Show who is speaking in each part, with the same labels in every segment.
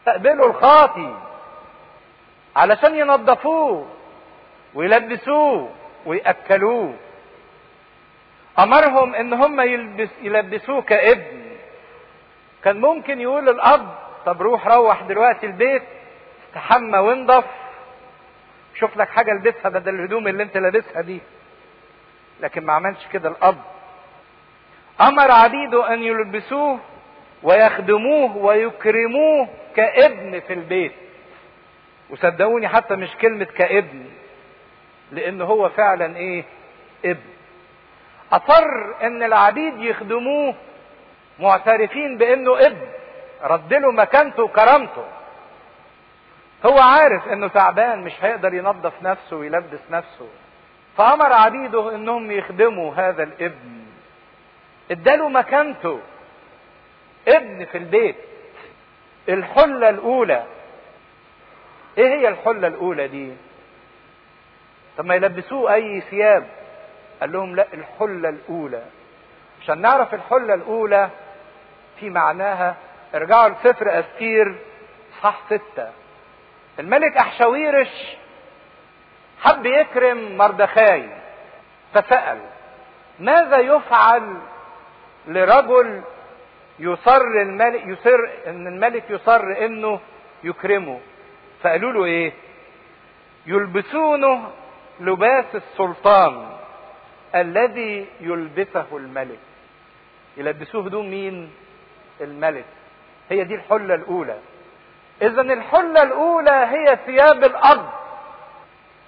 Speaker 1: استقبلوا الخاطي علشان ينظفوه ويلبسوه ويأكلوه. أمرهم إن هم يلبس يلبسوه كابن. كان ممكن يقول الأب طب روح روح دلوقتي البيت استحمى وانضف. شوف لك حاجة البسها بدل الهدوم اللي انت لابسها دي. لكن ما عملش كده الأب. أمر عبيده أن يلبسوه ويخدموه ويكرموه كابن في البيت. وصدقوني حتى مش كلمة كابن لأن هو فعلا إيه؟ ابن. أصر إن العبيد يخدموه معترفين بإنه ابن. رد له مكانته وكرامته. هو عارف إنه تعبان مش هيقدر ينظف نفسه ويلبس نفسه. فأمر عبيده إنهم يخدموا هذا الابن. اداله مكانته. ابن في البيت. الحلة الأولى. إيه هي الحلة الأولى دي؟ طب ما يلبسوه أي ثياب. قال لهم لا الحلة الأولى. عشان نعرف الحلة الأولى في معناها ارجعوا لسفر أستير صح ستة. الملك أحشاويرش حب يكرم مردخاي فسأل ماذا يفعل لرجل يصر الملك يصر إن الملك يصر إنه يكرمه. فقالوا له إيه؟ يلبسونه لباس السلطان الذي يلبسه الملك. يلبسوه هدوم مين؟ الملك. هي دي الحلة الأولى. اذا الحلة الأولى هي ثياب الأب.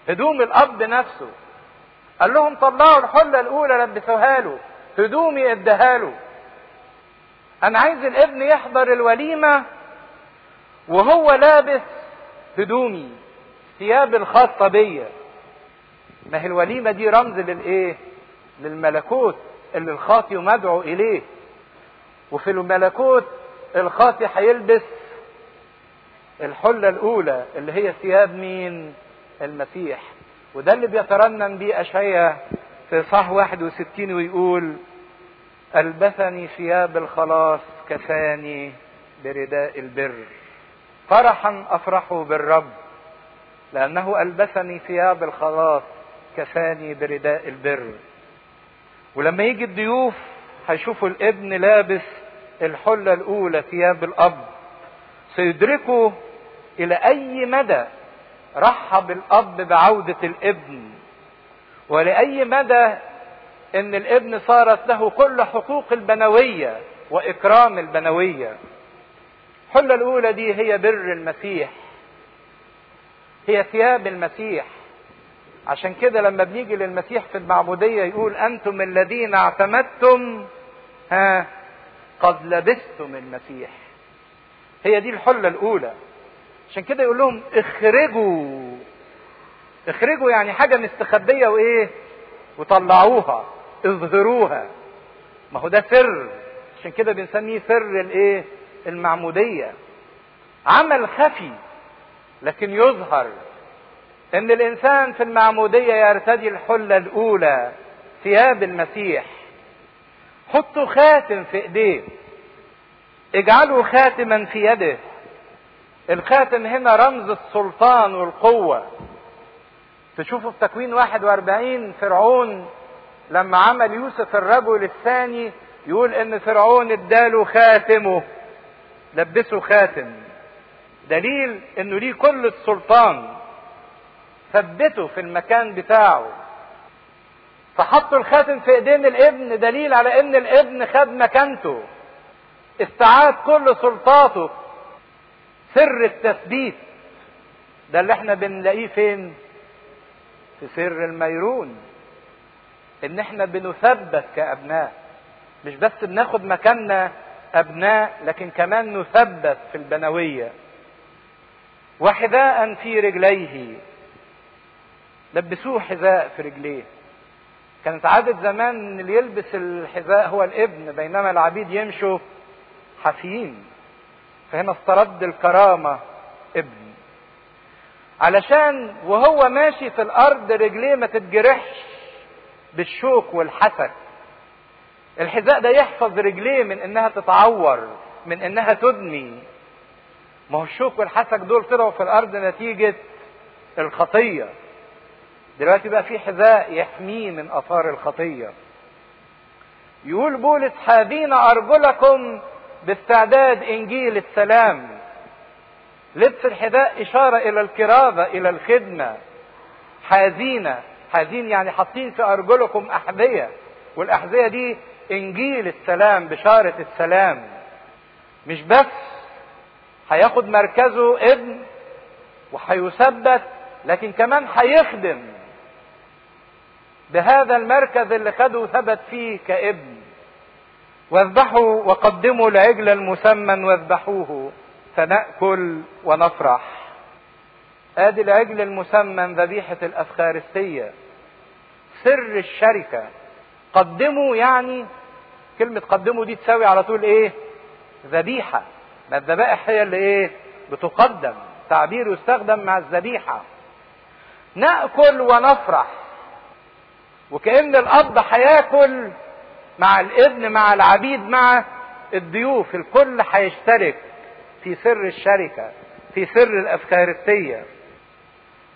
Speaker 1: هدوم الأب نفسه. قال لهم طلعوا الحلة الأولى لبسوها له. هدومي اداها له. أنا عايز الابن يحضر الوليمة وهو لابس هدومي ثياب الخاصة بيا. ما هي الوليمة دي رمز للإيه؟ للملكوت اللي الخاطي مدعو إليه. وفي الملكوت الخاطي هيلبس الحلة الأولى اللي هي ثياب مين؟ المسيح. وده اللي بيترنم بيه اشعيا في صح 61 ويقول ألبسني ثياب الخلاص كفاني برداء البر. فرحا أفرح بالرب لأنه ألبسني ثياب الخلاص كفاني برداء البر. ولما يجي الضيوف هيشوفوا الابن لابس الحلة الأولى ثياب الأب. سيدركوا إلى أي مدى رحب الأب بعودة الابن ولأي مدى إن الابن صارت له كل حقوق البنوية وإكرام البنوية. الحلة الأولى دي هي بر المسيح. هي ثياب المسيح. عشان كده لما بنيجي للمسيح في المعمودية يقول أنتم الذين اعتمدتم ها قد لبستم المسيح. هي دي الحلة الأولى. عشان كده يقول لهم اخرجوا. اخرجوا يعني حاجة مستخبية وإيه؟ وطلعوها. اظهروها. ما هو ده سر. عشان كده بنسميه سر الايه؟ المعمودية. عمل خفي لكن يظهر إن الإنسان في المعمودية يرتدي الحلة الأولى ثياب المسيح. حطوا خاتم في إيديه. اجعلوا خاتما في يده. الخاتم هنا رمز السلطان والقوة. تشوفوا في تكوين 41 فرعون لما عمل يوسف الرجل الثاني يقول إن فرعون اداله خاتمه لبسه خاتم. دليل إنه ليه كل السلطان ثبته في المكان بتاعه. فحطوا الخاتم في إيدين الابن دليل على إن الابن خد مكانته. استعاد كل سلطاته. سر التثبيت. ده اللي إحنا بنلاقيه فين؟ في سر الميرون. إن إحنا بنثبت كأبناء مش بس بناخد مكاننا أبناء لكن كمان نثبت في البنوية. وحذاء في رجليه. لبسوه حذاء في رجليه. كانت عادة زمان ان اللي يلبس الحذاء هو الابن بينما العبيد يمشوا حافيين. فهنا استرد الكرامة ابن. علشان وهو ماشي في الأرض رجليه ما تتجرحش. بالشوك والحسك الحذاء ده يحفظ رجليه من إنها تتعور من إنها تدمي ما هو الشوك والحسك دول طلعوا في الأرض نتيجة الخطية. دلوقتي بقى في حذاء يحميه من آثار الخطية. يقول بولس حاذين أرجلكم باستعداد إنجيل السلام. لبس الحذاء إشارة إلى الكرابة إلى الخدمة. حازينة حازين يعني حاطين في أرجلكم أحذية والأحذية دي إنجيل السلام بشارة السلام. مش بس هياخد مركزه ابن وهيثبت لكن كمان هيخدم بهذا المركز اللي خده وثبت فيه كابن. واذبحوا وقدموا العجل المسمن واذبحوه فنأكل ونفرح. آدي العجل المسمن ذبيحة الأفخارستية. سر الشركة. قدموا يعني كلمة قدموا دي تساوي على طول إيه؟ ذبيحة. ما الذبائح هي اللي إيه؟ بتقدم. تعبير يستخدم مع الذبيحة. نأكل ونفرح. وكأن الأب هياكل مع الابن مع العبيد مع الضيوف. الكل هيشترك في سر الشركة في سر الأفخارستية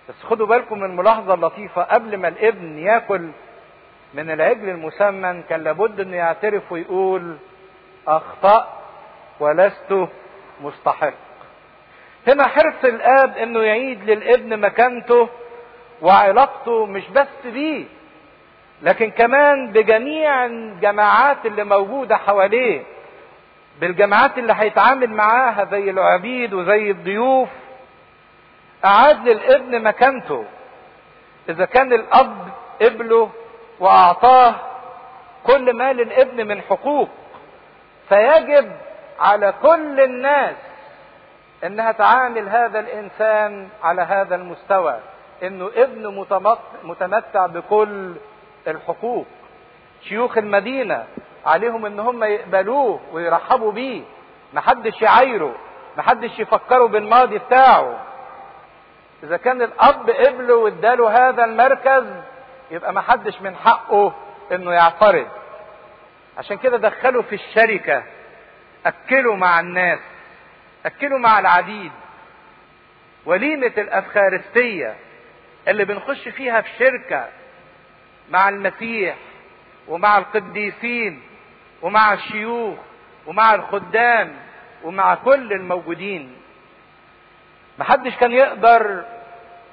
Speaker 1: بس خدوا بالكم من ملاحظة لطيفة. قبل ما الابن ياكل من العجل المسمن كان لابد إنه يعترف ويقول اخطأت ولست مستحق. هنا حرص الآب إنه يعيد للابن مكانته وعلاقته مش بس بيه لكن كمان بجميع الجماعات اللي موجودة حواليه بالجماعات اللي هيتعامل معاها زي العبيد وزي الضيوف أعاد للابن مكانته. إذا كان الأب قبله وأعطاه كل ما للابن من حقوق فيجب على كل الناس إنها تعامل هذا الإنسان على هذا المستوى إنه ابن متمتع بكل الحقوق. شيوخ المدينة عليهم إن هم يقبلوه ويرحبوا بيه محدش يعايره محدش يفكروا بالماضي بتاعه. إذا كان الأب قبله واداله هذا المركز يبقى محدش من حقه إنه يعترض. عشان كده دخلوا في الشركة. أكلوا مع الناس. أكلوا مع العبيد. وليمة الأفخارستية اللي بنخش فيها في شركة مع المسيح ومع القديسين ومع الشيوخ ومع الخدام ومع كل الموجودين. محدش كان يقدر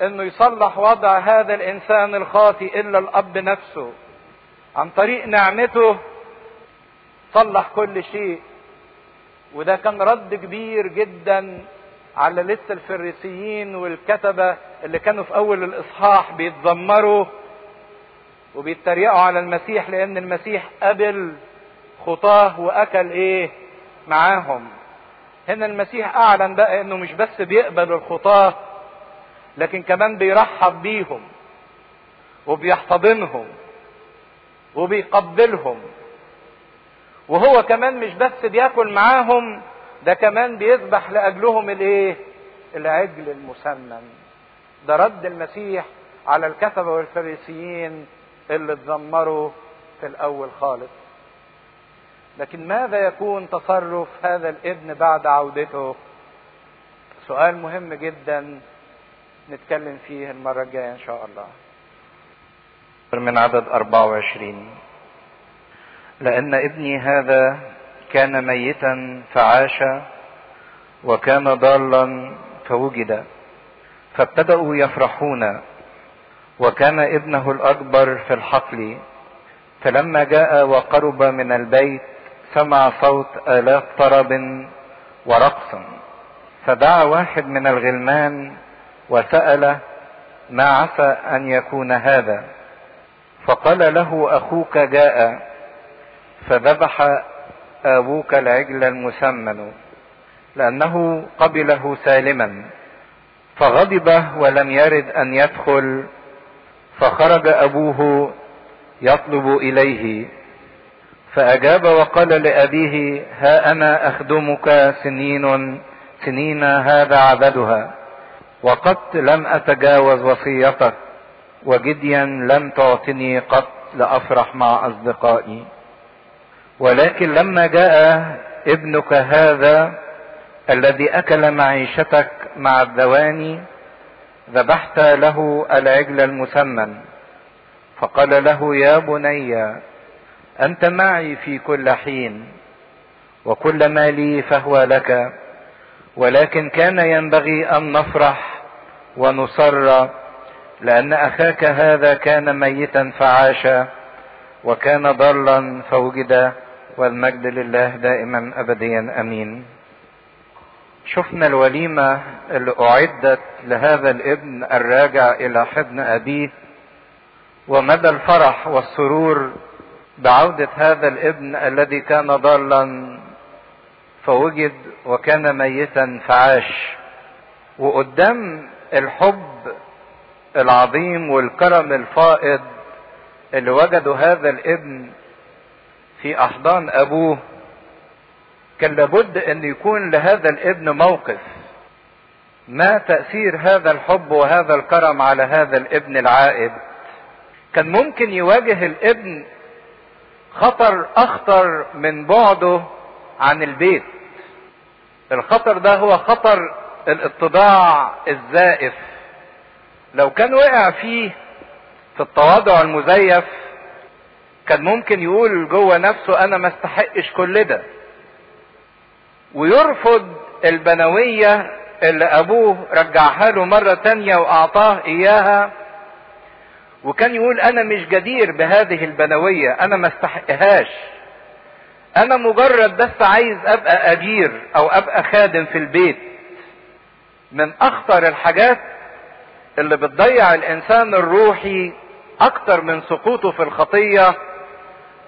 Speaker 1: إنه يصلح وضع هذا الإنسان الخاطئ إلا الأب نفسه. عن طريق نعمته صلح كل شيء. وده كان رد كبير جدا على لسه الفريسيين والكتبة اللي كانوا في أول الإصحاح بيتذمروا وبيتريقوا على المسيح لأن المسيح قبل خطاه وأكل إيه؟ معاهم. هنا المسيح أعلن بقى إنه مش بس بيقبل الخطاة لكن كمان بيرحب بيهم وبيحتضنهم وبيقبلهم. وهو كمان مش بس بياكل معاهم ده كمان بيذبح لأجلهم الإيه؟ العجل المسمن ده رد المسيح على الكتبة والفريسيين اللي اتذمروا في الأول خالص. لكن ماذا يكون تصرف هذا الابن بعد عودته؟ سؤال مهم جدا نتكلم فيه المرة الجاية إن شاء الله. من عدد 24 لأن ابني هذا كان ميتا فعاش وكان ضالا فوجد. فابتدأوا يفرحون. وكان ابنه الأكبر في الحقل. فلما جاء وقرب من البيت سمع صوت آلاف طرب ورقص. فدعا واحد من الغلمان وسأل ما عسى أن يكون هذا؟ فقال له أخوك جاء فذبح أبوك العجل المسمن لأنه قبله سالما. فغضب ولم يرد أن يدخل فخرج أبوه يطلب إليه. فأجاب وقال لأبيه ها أنا أخدمك سنين سنين هذا عبدها وقد لم أتجاوز وصيتك وجديا لم تعطني قط لأفرح مع أصدقائي. ولكن لما جاء ابنك هذا الذي أكل معيشتك مع الذواني ذبحت له العجل المسمن فقال له يا بني أنت معي في كل حين وكل ما لي فهو لك ولكن كان ينبغي أن نفرح ونصر لأن أخاك هذا كان ميتا فعاش وكان ضلا فوجد والمجد لله دائما أبديا أمين. شفنا الوليمة اللي أعدت لهذا الابن الراجع إلى حضن أبيه ومدى الفرح والسرور بعودة هذا الابن الذي كان ضالا فوجد وكان ميتا فعاش. وقدام الحب العظيم والكرم الفائض اللي وجدوا هذا الابن في أحضان أبوه كان لابد أن يكون لهذا الابن موقف. ما تأثير هذا الحب وهذا الكرم على هذا الابن العائد؟ كان ممكن يواجه الابن خطر أخطر من بعده عن البيت. الخطر ده هو خطر الاتضاع الزائف. لو كان وقع فيه في التواضع المزيف كان ممكن يقول جوه نفسه أنا ما استحقش كل ده. ويرفض البنوية اللي أبوه رجعها له مرة تانية وأعطاه إياها وكان يقول أنا مش جدير بهذه البنوية أنا ما استحقهاش. أنا مجرد بس عايز أبقى أجير أو أبقى خادم في البيت. من أخطر الحاجات اللي بتضيع الإنسان الروحي أكتر من سقوطه في الخطية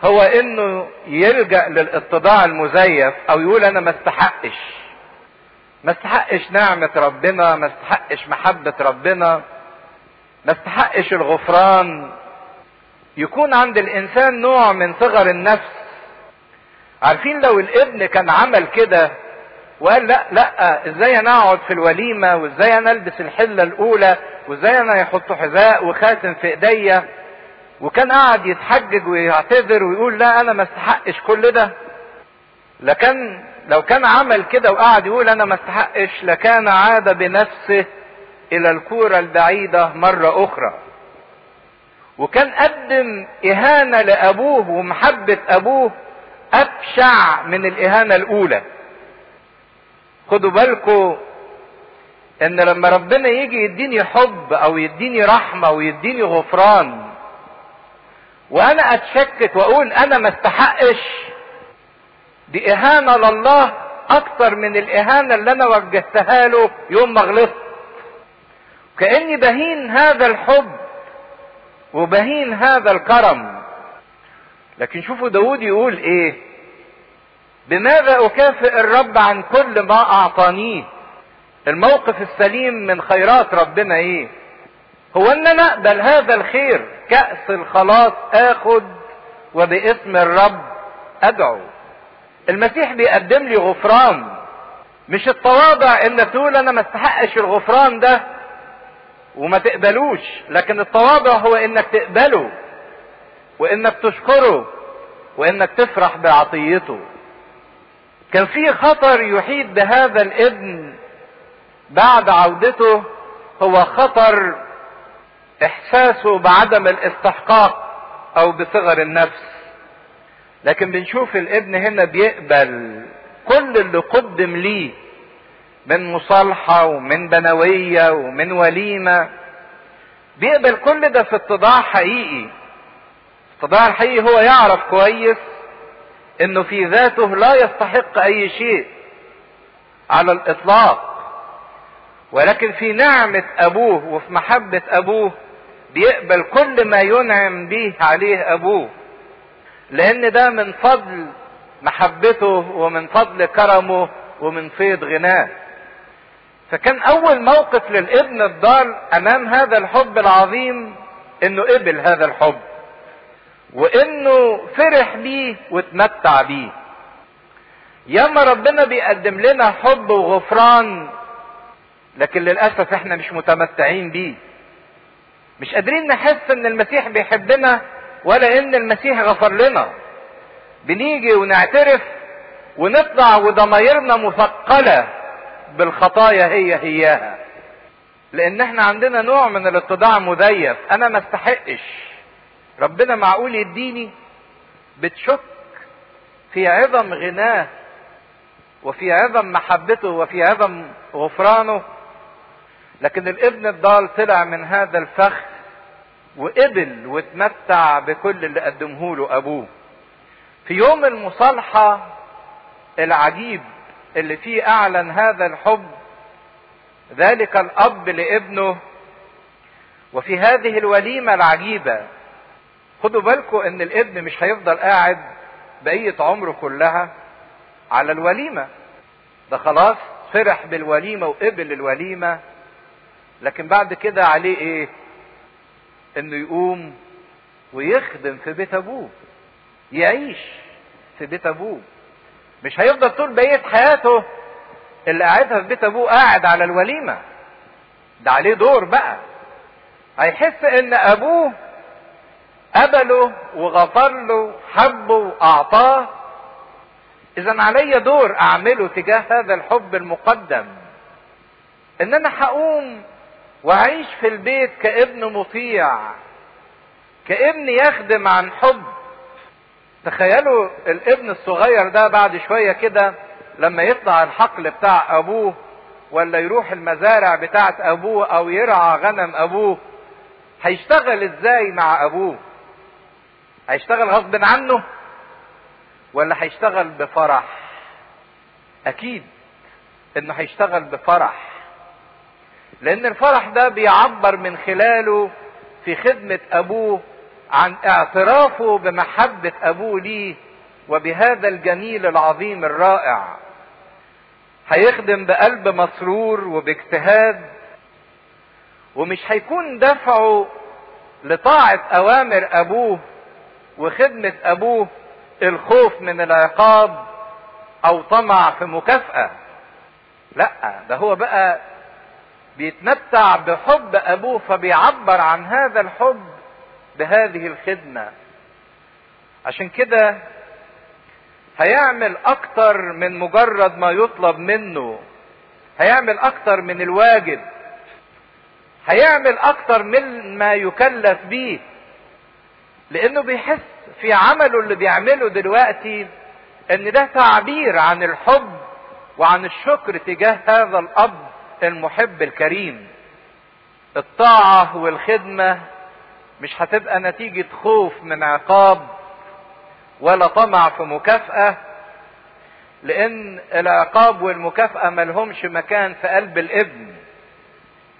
Speaker 1: هو إنه يلجأ للاتضاع المزيف أو يقول أنا ما استحقش. ما استحقش نعمة ربنا ما استحقش محبة ربنا. ما استحقش الغفران. يكون عند الإنسان نوع من صغر النفس. عارفين لو الابن كان عمل كده وقال لا لا إزاي أنا أقعد في الوليمة؟ وإزاي أنا ألبس الحلة الأولى؟ وإزاي أنا يحط حذاء وخاتم في إيديا؟ وكان قاعد يتحجج ويعتذر ويقول لا أنا ما استحقش كل ده. لكن لو كان عمل كده وقعد يقول أنا ما استحقش لكان عاد بنفسه إلى الكورة البعيدة مرة أخرى. وكان قدم إهانة لأبوه ومحبة أبوه أبشع من الإهانة الأولى. خدوا بالكم إن لما ربنا يجي يديني حب أو يديني رحمة ويديني غفران وأنا أتشكك وأقول أنا ما استحقش دي إهانة لله أكتر من الإهانة اللي أنا وجهتها له يوم ما غلطت كأني بهين هذا الحب وبهين هذا الكرم. لكن شوفوا داود يقول إيه؟ بماذا أكافئ الرب عن كل ما أعطانيه؟ الموقف السليم من خيرات ربنا إيه؟ هو أن أنا اقبل هذا الخير كأس الخلاص اخد وباسم الرب أدعو. المسيح بيقدم لي غفران مش التواضع انك تقول أنا ما استحقش الغفران ده. وما تقبلوش. لكن التواضع هو إنك تقبله وإنك تشكره وإنك تفرح بعطيته. كان في خطر يحيط بهذا الابن بعد عودته هو خطر إحساسه بعدم الاستحقاق أو بصغر النفس. لكن بنشوف الابن هنا بيقبل كل اللي قدم ليه. من مصالحة ومن بنوية ومن وليمة. بيقبل كل ده في اتضاع حقيقي. الاتضاع الحقيقي هو يعرف كويس إنه في ذاته لا يستحق أي شيء على الإطلاق. ولكن في نعمة أبوه وفي محبة أبوه بيقبل كل ما ينعم به عليه أبوه. لأن ده من فضل محبته ومن فضل كرمه ومن فيض غناه. فكان أول موقف للابن الضال أمام هذا الحب العظيم إنه قبل هذا الحب وإنه فرح بيه واتمتع بيه. ياما ربنا بيقدم لنا حب وغفران لكن للأسف إحنا مش متمتعين بيه. مش قادرين نحس إن المسيح بيحبنا ولا إن المسيح غفر لنا. بنيجي ونعترف ونطلع وضمايرنا مثقلة. بالخطايا هي هياها. لأن إحنا عندنا نوع من الاتضاع مزيف. أنا ما استحقش. ربنا معقول يديني بتشك في عظم غناه وفي عظم محبته وفي عظم غفرانه. لكن الإبن الضال طلع من هذا الفخ وقبل واتمتع بكل اللي قدمه له أبوه. في يوم المصالحة العجيب اللي فيه أعلن هذا الحب ذلك الأب لابنه. وفي هذه الوليمة العجيبة خدوا بالكم إن الابن مش هيفضل قاعد بقية عمره كلها على الوليمة. ده خلاص فرح بالوليمة وقبل الوليمة. لكن بعد كده عليه إيه؟ إنه يقوم ويخدم في بيت أبوه يعيش في بيت أبوه. مش هيفضل طول بقية حياته اللي قاعدها في بيت أبوه قاعد على الوليمة. ده عليه دور بقى. هيحس إن أبوه قبله وغفر له حبه وأعطاه. إذا علي دور أعمله تجاه هذا الحب المقدم. إن أنا هقوم وأعيش في البيت كابن مطيع كابن يخدم عن حب. تخيلوا الابن الصغير ده بعد شوية كده لما يطلع الحقل بتاع أبوه ولا يروح المزارع بتاعت أبوه أو يرعى غنم أبوه هيشتغل إزاي مع أبوه؟ هيشتغل غصب عنه ولا هيشتغل بفرح؟ أكيد إنه هيشتغل بفرح لأن الفرح ده بيعبر من خلاله في خدمة أبوه عن اعترافه بمحبة أبوه ليه وبهذا الجميل العظيم الرائع. هيخدم بقلب مسرور وباجتهاد ومش هيكون دفعه لطاعة أوامر أبوه وخدمة أبوه الخوف من العقاب أو طمع في مكافأة. لأ ده هو بقى بيتمتع بحب أبوه فبيعبر عن هذا الحب بهذه الخدمة. عشان كده هيعمل أكتر من مجرد ما يطلب منه. هيعمل أكتر من الواجب. هيعمل أكتر من ما يكلف بيه لأنه بيحس في عمله اللي بيعمله دلوقتي إن ده تعبير عن الحب وعن الشكر تجاه هذا الأب المحب الكريم. الطاعة والخدمة مش هتبقى نتيجة خوف من عقاب ولا طمع في مكافأة لأن العقاب والمكافأة ملهمش مكان في قلب الابن.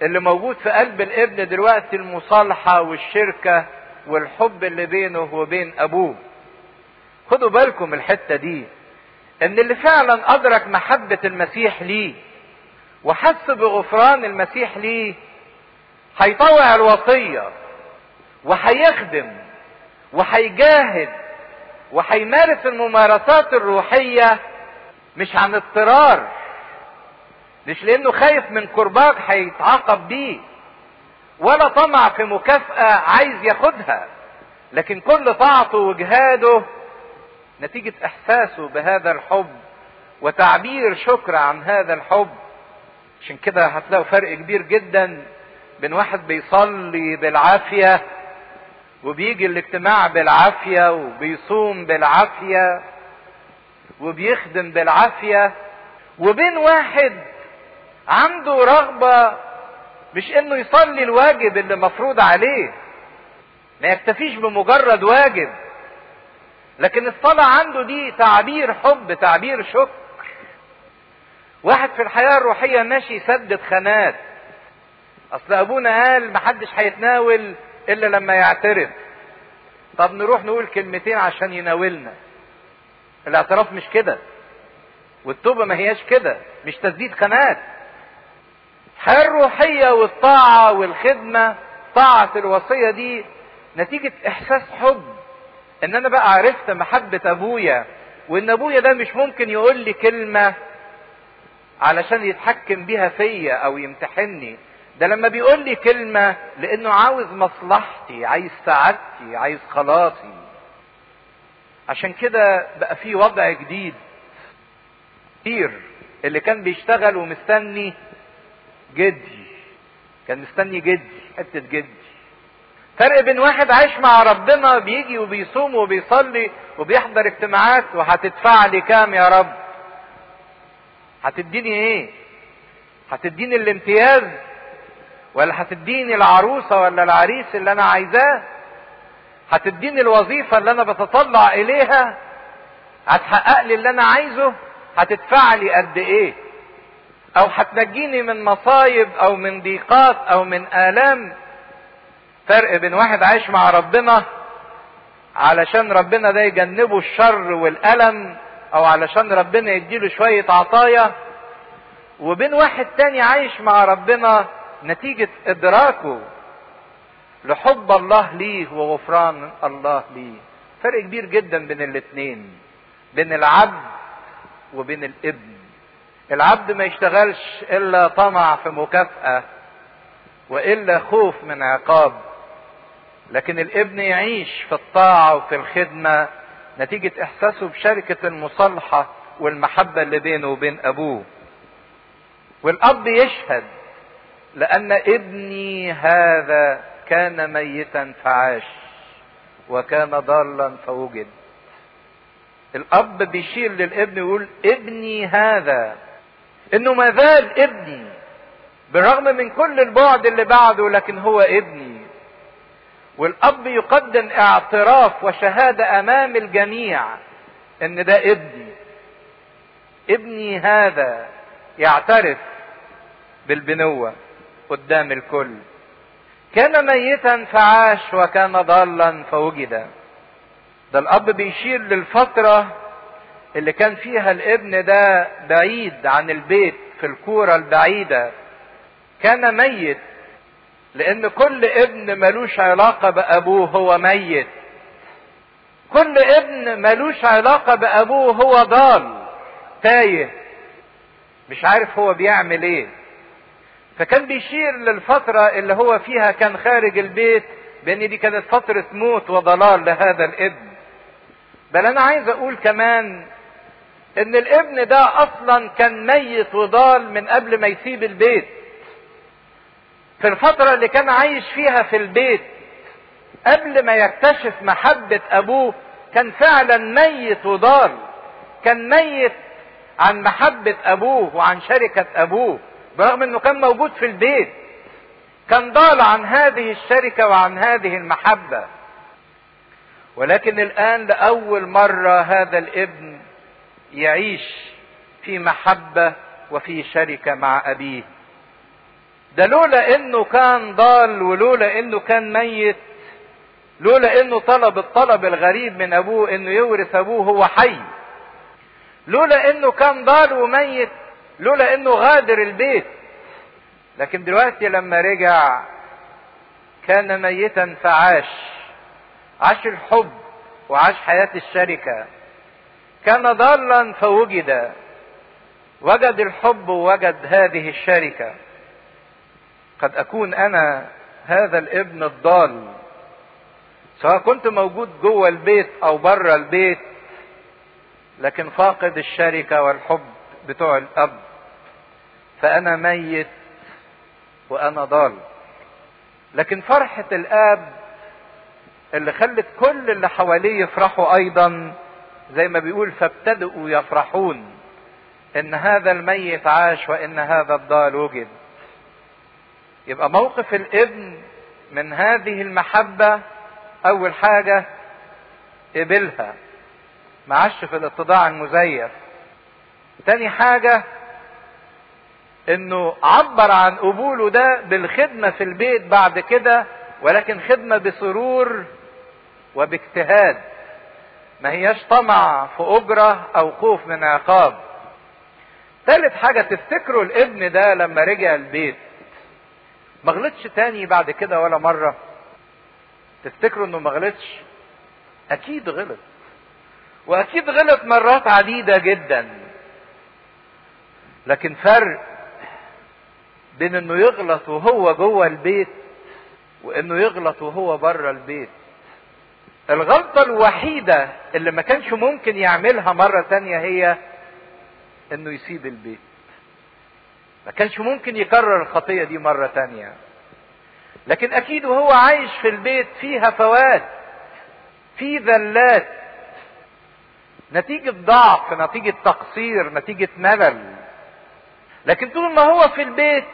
Speaker 1: اللي موجود في قلب الابن دلوقتي المصالحة والشركة والحب اللي بينه وبين أبوه. خدوا بالكم الحتة دي إن اللي فعلا أدرك محبة المسيح ليه وحس بغفران المسيح ليه هيطوع الوصية. وهيخدم وهيجاهد وهيمارس الممارسات الروحية مش عن اضطرار مش لأنه خايف من كرباج هيتعاقب بيه ولا طمع في مكافأة عايز ياخدها لكن كل طاعته وجهاده نتيجة إحساسه بهذا الحب وتعبير شكر عن هذا الحب. عشان كده هتلاقوا فرق كبير جدا بين واحد بيصلي بالعافية وبيجي الاجتماع بالعافية وبيصوم بالعافية وبيخدم بالعافية وبين واحد عنده رغبة مش إنه يصلي الواجب اللي مفروض عليه. ما يكتفيش بمجرد واجب. لكن الصلاة عنده دي تعبير حب تعبير شكر. واحد في الحياة الروحية ماشي يسدد خانات. أصل أبونا قال محدش هيتناول إلا لما يعترف طب نروح نقول كلمتين عشان يناولنا. الاعتراف مش كده. والتوبة ما هياش كده. مش تسديد خانات الحياة الروحية والطاعة والخدمة طاعة الوصية دي نتيجة إحساس حب. إن أنا بقى عرفت محبة أبويا وإن أبويا ده مش ممكن يقول لي كلمة علشان يتحكم بيها فيا أو يمتحني. ده لما بيقول لي كلمة لأنه عاوز مصلحتي عايز سعادتي عايز خلاصي. عشان كده بقى في وضع جديد. كتير اللي كان بيشتغل ومستني جدي. كان مستني جدي حتة جدي. فرق بين واحد عايش مع ربنا بيجي وبيصوم وبيصلي وبيحضر اجتماعات وهتدفع لي كام يا رب؟ هتديني إيه؟ هتديني الامتياز؟ ولا هتديني العروسة ولا العريس اللي أنا عايزاه؟ هتديني الوظيفة اللي أنا بتطلع إليها؟ هتحقق لي اللي أنا عايزه؟ هتدفع لي قد إيه؟ أو هتنجيني من مصايب أو من ضيقات أو من آلام؟ فرق بين واحد عايش مع ربنا علشان ربنا ده يجنبه الشر والألم أو علشان ربنا يديله شوية عطايا وبين واحد تاني عايش مع ربنا نتيجة إدراكه لحب الله ليه وغفران الله ليه. فرق كبير جدا بين الاتنين بين العبد وبين الابن. العبد ما يشتغلش إلا طمع في مكافأة وإلا خوف من عقاب لكن الابن يعيش في الطاعة وفي الخدمة. نتيجة إحساسه بشركة المصالحة والمحبة اللي بينه وبين أبوه. والأب يشهد لأن ابني هذا كان ميتا فعاش وكان ضالا فوجد. الأب بيشير للابن ويقول ابني هذا. إنه ما زال ابني بالرغم من كل البعد اللي بعده لكن هو ابني. والأب يقدم اعتراف وشهادة أمام الجميع إن ده ابني. ابني هذا يعترف بالبنوة. قدام الكل. كان ميتا فعاش وكان ضالا فوجد. ده الأب بيشير للفترة اللي كان فيها الابن ده بعيد عن البيت في الكورة البعيدة. كان ميت لأن كل ابن ملوش علاقة بأبوه هو ميت. كل ابن ملوش علاقة بأبوه هو ضال تايه مش عارف هو بيعمل إيه. فكان بيشير للفترة اللي هو فيها كان خارج البيت بأن دي كانت فترة موت وضلال لهذا الابن. بل أنا عايز أقول كمان إن الابن ده أصلا كان ميت وضال من قبل ما يسيب البيت. في الفترة اللي كان عايش فيها في البيت قبل ما يكتشف محبة أبوه كان فعلا ميت وضال. كان ميت عن محبة أبوه وعن شركة أبوه. برغم إنه كان موجود في البيت كان ضال عن هذه الشركة وعن هذه المحبة. ولكن الآن لأول مرة هذا الابن يعيش في محبة وفي شركة مع أبيه. ده لولا إنه كان ضال ولولا إنه كان ميت لولا إنه طلب الطلب الغريب من أبوه إنه يورث أبوه هو حي لولا إنه كان ضال وميت لولا إنه غادر البيت. لكن دلوقتي لما رجع كان ميتا فعاش عاش الحب وعاش حياة الشركة. كان ضالا فوجد وجد الحب ووجد هذه الشركة. قد أكون أنا هذا الابن الضال سواء كنت موجود جوه البيت أو بره البيت لكن فاقد الشركة والحب بتوع الأب. فأنا ميت وأنا ضال. لكن فرحة الآب اللي خلت كل اللي حواليه يفرحوا أيضا زي ما بيقول فابتدأوا يفرحون إن هذا الميت عاش وإن هذا الضال وجد. يبقى موقف الابن من هذه المحبة أول حاجة قبلها معاش في الاتضاع المزيف. تاني حاجة إنه عبر عن قبوله ده بالخدمة في البيت بعد كده ولكن خدمة بسرور وباجتهاد. ما هياش طمع في أجرة أو خوف من عقاب. ثالث حاجة تفتكروا الابن ده لما رجع البيت ما غلطش تاني بعد كده ولا مرة؟ تفتكروا إنه ما غلطش؟ أكيد غلط. وأكيد غلط مرات عديدة جدا. لكن فرق بين إنه يغلط وهو جوه البيت وإنه يغلط وهو بره البيت. الغلطة الوحيدة اللي ما كانش ممكن يعملها مرة تانية هي إنه يسيب البيت. ما كانش ممكن يكرر الخطية دي مرة تانية. لكن أكيد وهو عايش في البيت في هفوات في ذلات. نتيجة ضعف نتيجة تقصير نتيجة ملل. لكن طول ما هو في البيت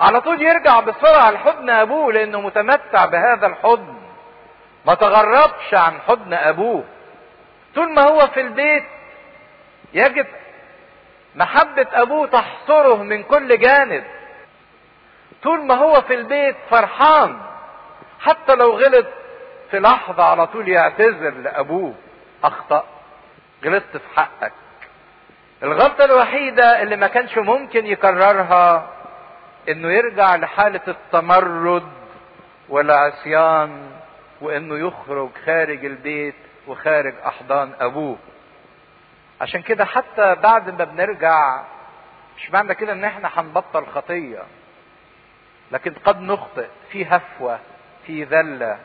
Speaker 1: على طول يرجع بسرعة لحضن أبوه لأنه متمتع بهذا الحضن. ما تغربش عن حضن أبوه. طول ما هو في البيت يجد محبة أبوه تحصره من كل جانب. طول ما هو في البيت فرحان حتى لو غلط في لحظة على طول يعتذر لأبوه. أخطأ غلطت في حقك. الغلطة الوحيدة اللي ما كانش ممكن يكررها إنه يرجع لحالة التمرد والعصيان وإنه يخرج خارج البيت وخارج أحضان أبوه. عشان كده حتى بعد ما بنرجع مش معنى كده إن إحنا هنبطل خطية لكن قد نخطئ. في هفوة في ذلة.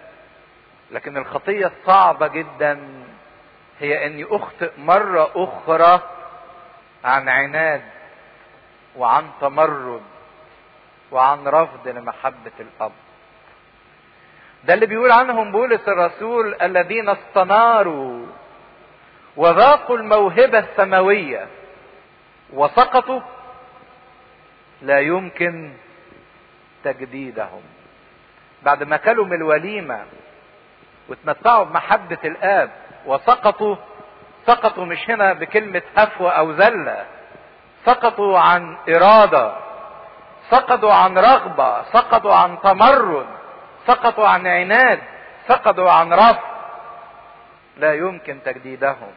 Speaker 1: لكن الخطية الصعبة جدا. هي إني أخطئ مرة أخرى عن عناد وعن تمرد. وعن رفض لمحبة الأب. ده اللي بيقول عنهم بولس الرسول الذين استناروا وذاقوا الموهبة السماوية وسقطوا لا يمكن تجديدهم. بعد ما كلوا من الوليمة وتمتعوا بمحبة الآب وسقطوا سقطوا مش هنا بكلمة هفوة أو زلة سقطوا عن إرادة سقطوا عن رغبة سقطوا عن تمرد سقطوا عن عناد سقطوا عن رفض. لا يمكن تجديدهم.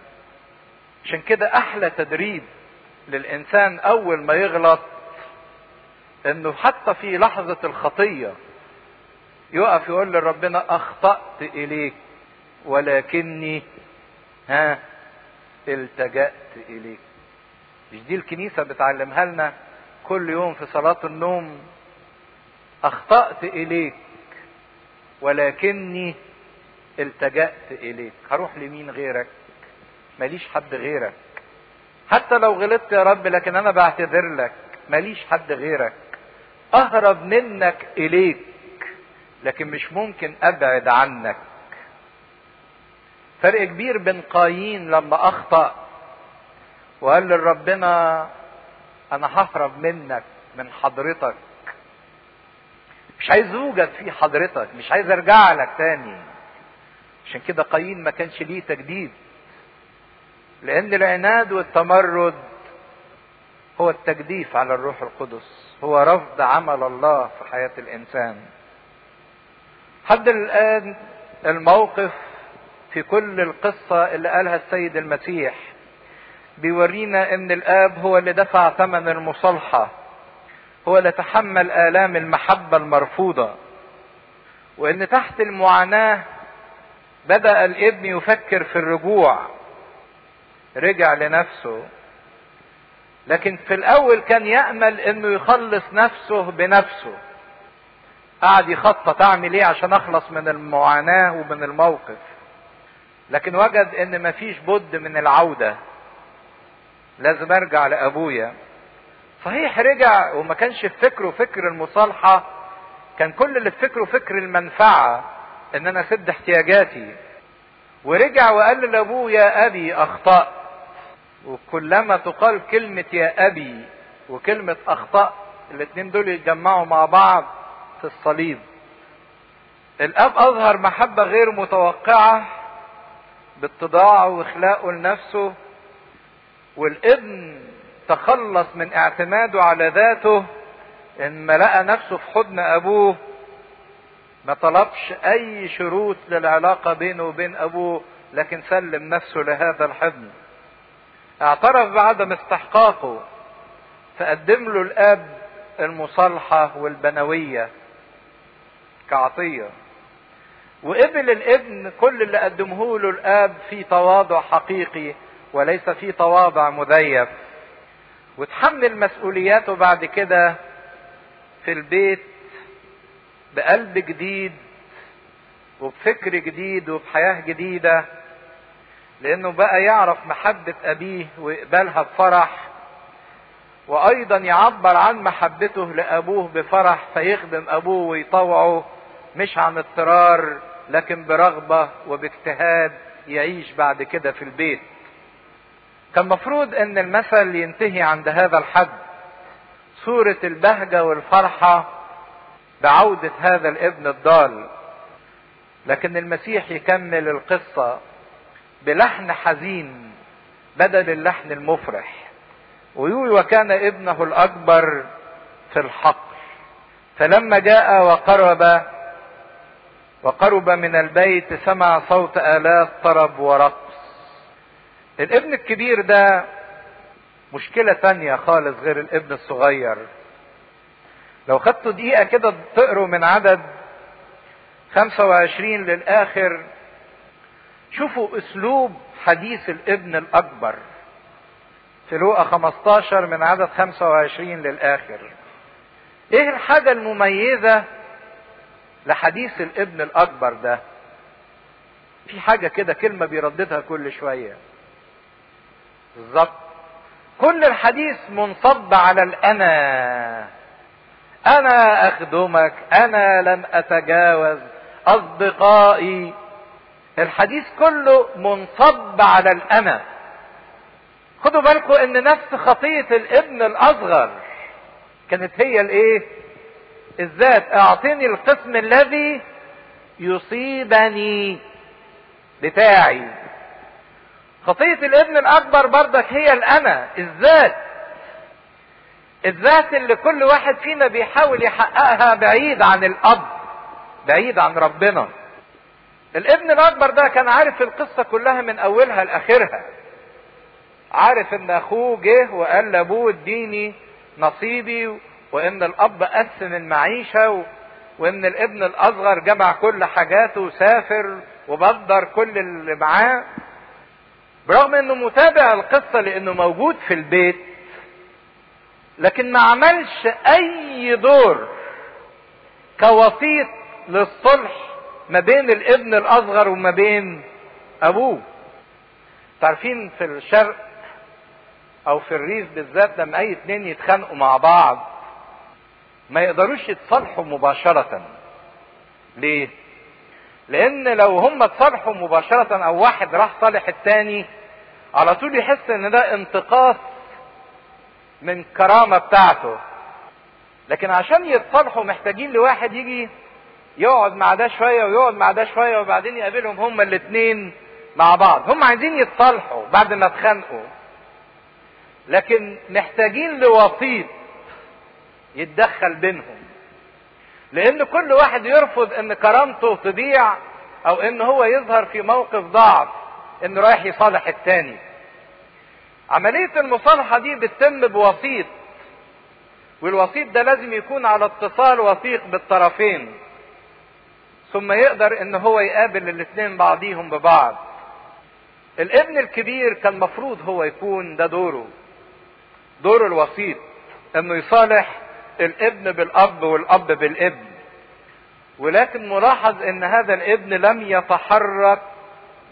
Speaker 1: عشان كده أحلى تدريب للإنسان أول ما يغلط إنه حتى في لحظة الخطية يقف يقول لربنا أخطأت إليك ولكني ها التجأت إليك. مش دي الكنيسة بتعلمها لنا؟ كل يوم في صلاة النوم أخطأت إليك ولكني التجأت إليك. هروح لمين غيرك؟ ماليش حد غيرك. حتى لو غلطت يا رب لكن أنا بعتذر لك. ماليش حد غيرك. أهرب منك إليك لكن مش ممكن أبعد عنك. فرق كبير بين قايين لما أخطأ وقال لربنا أنا ههرب منك من حضرتك. مش عايز أوجد في حضرتك مش عايز أرجع لك تاني. عشان كده قايين ما كانش ليه تجديد. لأن العناد والتمرد هو التجديف على الروح القدس هو رفض عمل الله في حياة الإنسان. حد الآن الموقف في كل القصة اللي قالها السيد المسيح. بيورينا إن الآب هو اللي دفع ثمن المصالحة. هو اللي تحمل آلام المحبة المرفوضة. وإن تحت المعاناة بدأ الابن يفكر في الرجوع رجع لنفسه. لكن في الأول كان يأمل إنه يخلص نفسه بنفسه. قعد يخطط أعمل إيه عشان أخلص من المعاناة ومن الموقف. لكن وجد إن مفيش بد من العودة. لازم أرجع لأبويا. صحيح رجع وما كانش في فكره فكر المصالحة كان كل اللي في فكره فكر المنفعة إن أنا أسد احتياجاتي. ورجع وقال لابوه يا أبي اخطأت وكلما تقال كلمة يا أبي وكلمة اخطأت الاتنين دول يتجمعوا مع بعض في الصليب. الأب أظهر محبة غير متوقعة باتضاعه وإخلاقه لنفسه. والابن تخلص من اعتماده على ذاته إن لقى نفسه في حضن أبوه ما طلبش أي شروط للعلاقة بينه وبين أبوه لكن سلم نفسه لهذا الحضن. اعترف بعدم استحقاقه فقدم له الآب المصالحة والبنوية كعطية. وقبل الابن كل اللي قدمه له الآب في تواضع حقيقي وليس في تواضع مزيف وتحمل مسؤولياته بعد كده في البيت بقلب جديد وبفكر جديد وبحياة جديدة لأنه بقى يعرف محبة أبيه ويقبلها بفرح وأيضا يعبر عن محبته لأبوه بفرح فيخدم أبوه ويطوعه مش عن اضطرار لكن برغبة وباجتهاد يعيش بعد كده في البيت. كان مفروض إن المثل ينتهي عند هذا الحد. صورة البهجة والفرحة بعودة هذا الابن الضال. لكن المسيح يكمل القصة بلحن حزين بدل اللحن المفرح. ويقول وكان ابنه الأكبر في الحقل. فلما جاء وقرب وقرب من البيت سمع صوت آلات طرب ورقص الابن الكبير ده مشكلة تانية خالص غير الابن الصغير. لو خدتوا دقيقة كده تقروا من عدد 25 للآخر شوفوا أسلوب حديث الابن الأكبر. في لوقا 15 من عدد 25 للآخر. إيه الحاجة المميزة لحديث الابن الأكبر ده؟ في حاجة كده كلمة بيرددها كل شوية. بالظبط. كل الحديث منصب على الأنا. أنا أخدمك أنا لن أتجاوز. أصدقائي. الحديث كله منصب على الأنا. خدوا بالكم إن نفس خطية الابن الأصغر كانت هي الإيه؟ الذات. اعطني القسم الذي يصيبني. بتاعي. خطية الابن الأكبر برضك هي الأنا الذات. الذات اللي كل واحد فينا بيحاول يحققها بعيد عن الأب بعيد عن ربنا. الابن الأكبر ده كان عارف القصة كلها من أولها لآخرها. عارف إن أخوه جه وقال لأبوه اديني نصيبي وإن الأب قسم المعيشة و... وإن الابن الأصغر جمع كل حاجاته وسافر وبدر كل اللي معاه. برغم إنه متابع القصة لأنه موجود في البيت لكن ما عملش أي دور كوسيط للصلح ما بين الابن الأصغر وما بين أبوه. تعرفين في الشرق أو في الريف بالذات لما أي اتنين يتخانقوا مع بعض ما يقدروش يتصالحوا مباشرة. ليه؟ لأن لو هم اتصالحوا مباشرة أو واحد راح صالح التاني على طول يحس إن ده انتقاص من كرامة بتاعته. لكن عشان يتصالحوا محتاجين لواحد يجي يقعد مع ده شوية ويقعد مع ده شوية وبعدين يقابلهم هما الاتنين مع بعض. هم عايزين يتصالحوا بعد ما اتخانقوا. لكن محتاجين لوسيط يتدخل بينهم. لأن كل واحد يرفض إن كرامته تضيع أو إن هو يظهر في موقف ضعف انه رايح يصالح التاني. عملية المصالحة دي بتتم بوسيط والوسيط ده لازم يكون على اتصال وثيق بالطرفين ثم يقدر إن هو يقابل الاتنين بعضيهم ببعض. الابن الكبير كان مفروض هو يكون ده دوره دور الوسيط إنه يصالح الابن بالأب والأب بالابن. ولكن ملاحظ إن هذا الابن لم يتحرك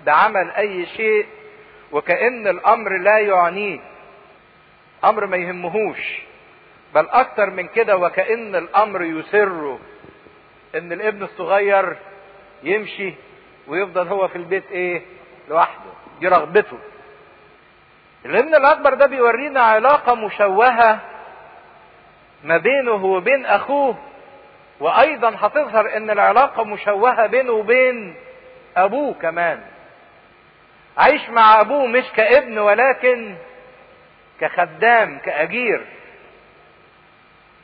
Speaker 1: بعمل أي شيء وكأن الأمر لا يعنيه. أمر ما يهمهوش. بل أكتر من كده وكأن الأمر يسره. إن الابن الصغير يمشي ويفضل هو في البيت إيه؟ لوحده. دي رغبته. الابن الأكبر ده بيورينا علاقة مشوهة ما بينه وبين أخوه وأيضا هتظهر إن العلاقة مشوهة بينه وبين أبوه كمان. عايش مع أبوه مش كابن ولكن كخدام كأجير.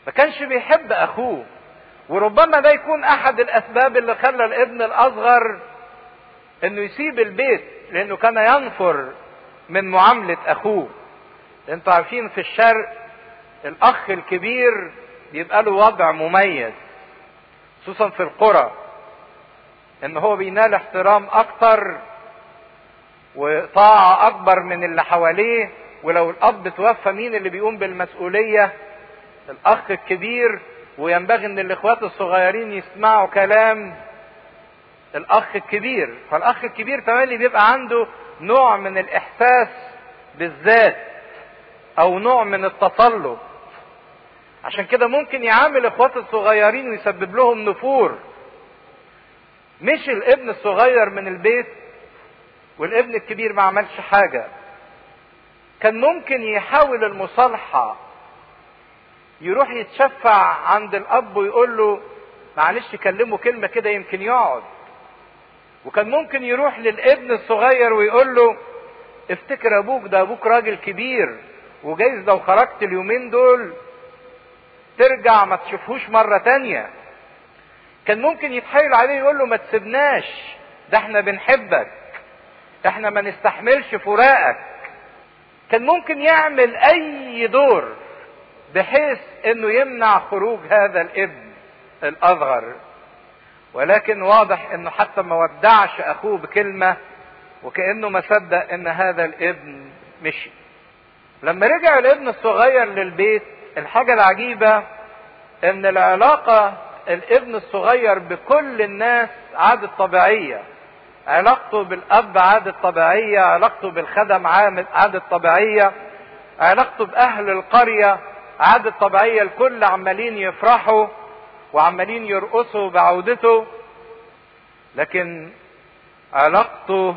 Speaker 1: ما كانش بيحب أخوه وربما ده يكون أحد الأسباب اللي خلى الابن الأصغر إنه يسيب البيت لأنه كان ينفر من معاملة أخوه. أنتوا عارفين في الشرق الأخ الكبير بيبقى له وضع مميز خصوصا في القرى إن هو بينال احترام أكتر وطاعة أكبر من اللي حواليه ولو الأب توفى مين اللي بيقوم بالمسؤولية؟ الأخ الكبير وينبغي إن الاخوات الصغيرين يسمعوا كلام الأخ الكبير. فالأخ الكبير تملي بيبقى عنده نوع من الإحساس بالذات أو نوع من التسلط عشان كده ممكن يعامل اخواته الصغيرين ويسبب لهم نفور. مش الابن الصغير من البيت والابن الكبير ما عملش حاجة. كان ممكن يحاول المصالحة يروح يتشفع عند الأب ويقول له معلش كلمه كلمة كده يمكن يقعد. وكان ممكن يروح للابن الصغير ويقول له افتكر أبوك ده أبوك راجل كبير وجايز لو خرجت اليومين دول ترجع ما تشوفهوش مرة تانية. كان ممكن يتحايل عليه يقول له ما تسيبناش ده إحنا بنحبك إحنا ما نستحملش فراقك. كان ممكن يعمل أي دور بحيث إنه يمنع خروج هذا الابن الأصغر. ولكن واضح إنه حتى ما ودعش أخوه بكلمة وكأنه ما صدق إن هذا الابن مشي. لما رجع الابن الصغير للبيت الحاجة العجيبة إن العلاقة الابن الصغير بكل الناس عادت طبيعية. علاقته بالأب عادت طبيعية علاقته بالخدم عادت طبيعية علاقته بأهل القرية عادت طبيعية الكل عمالين يفرحوا وعمالين يرقصوا بعودته. لكن علاقته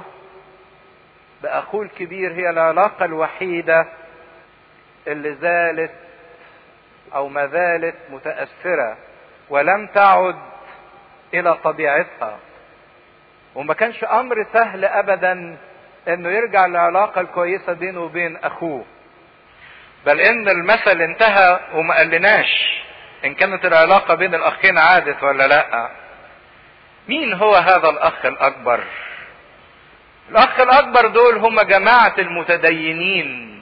Speaker 1: بأخوه الكبير هي العلاقة الوحيدة اللي زالت أو ما زالت متأثرة ولم تعد إلى طبيعتها. وما كانش أمر سهل ابدا إنه يرجع للعلاقة الكويسة بينه وبين أخوه. بل إن المثل انتهى وما قالناش إن كانت العلاقة بين الأخين عادت ولا لأ. مين هو هذا الأخ الأكبر؟ الأخ الأكبر دول هم جماعة المتدينين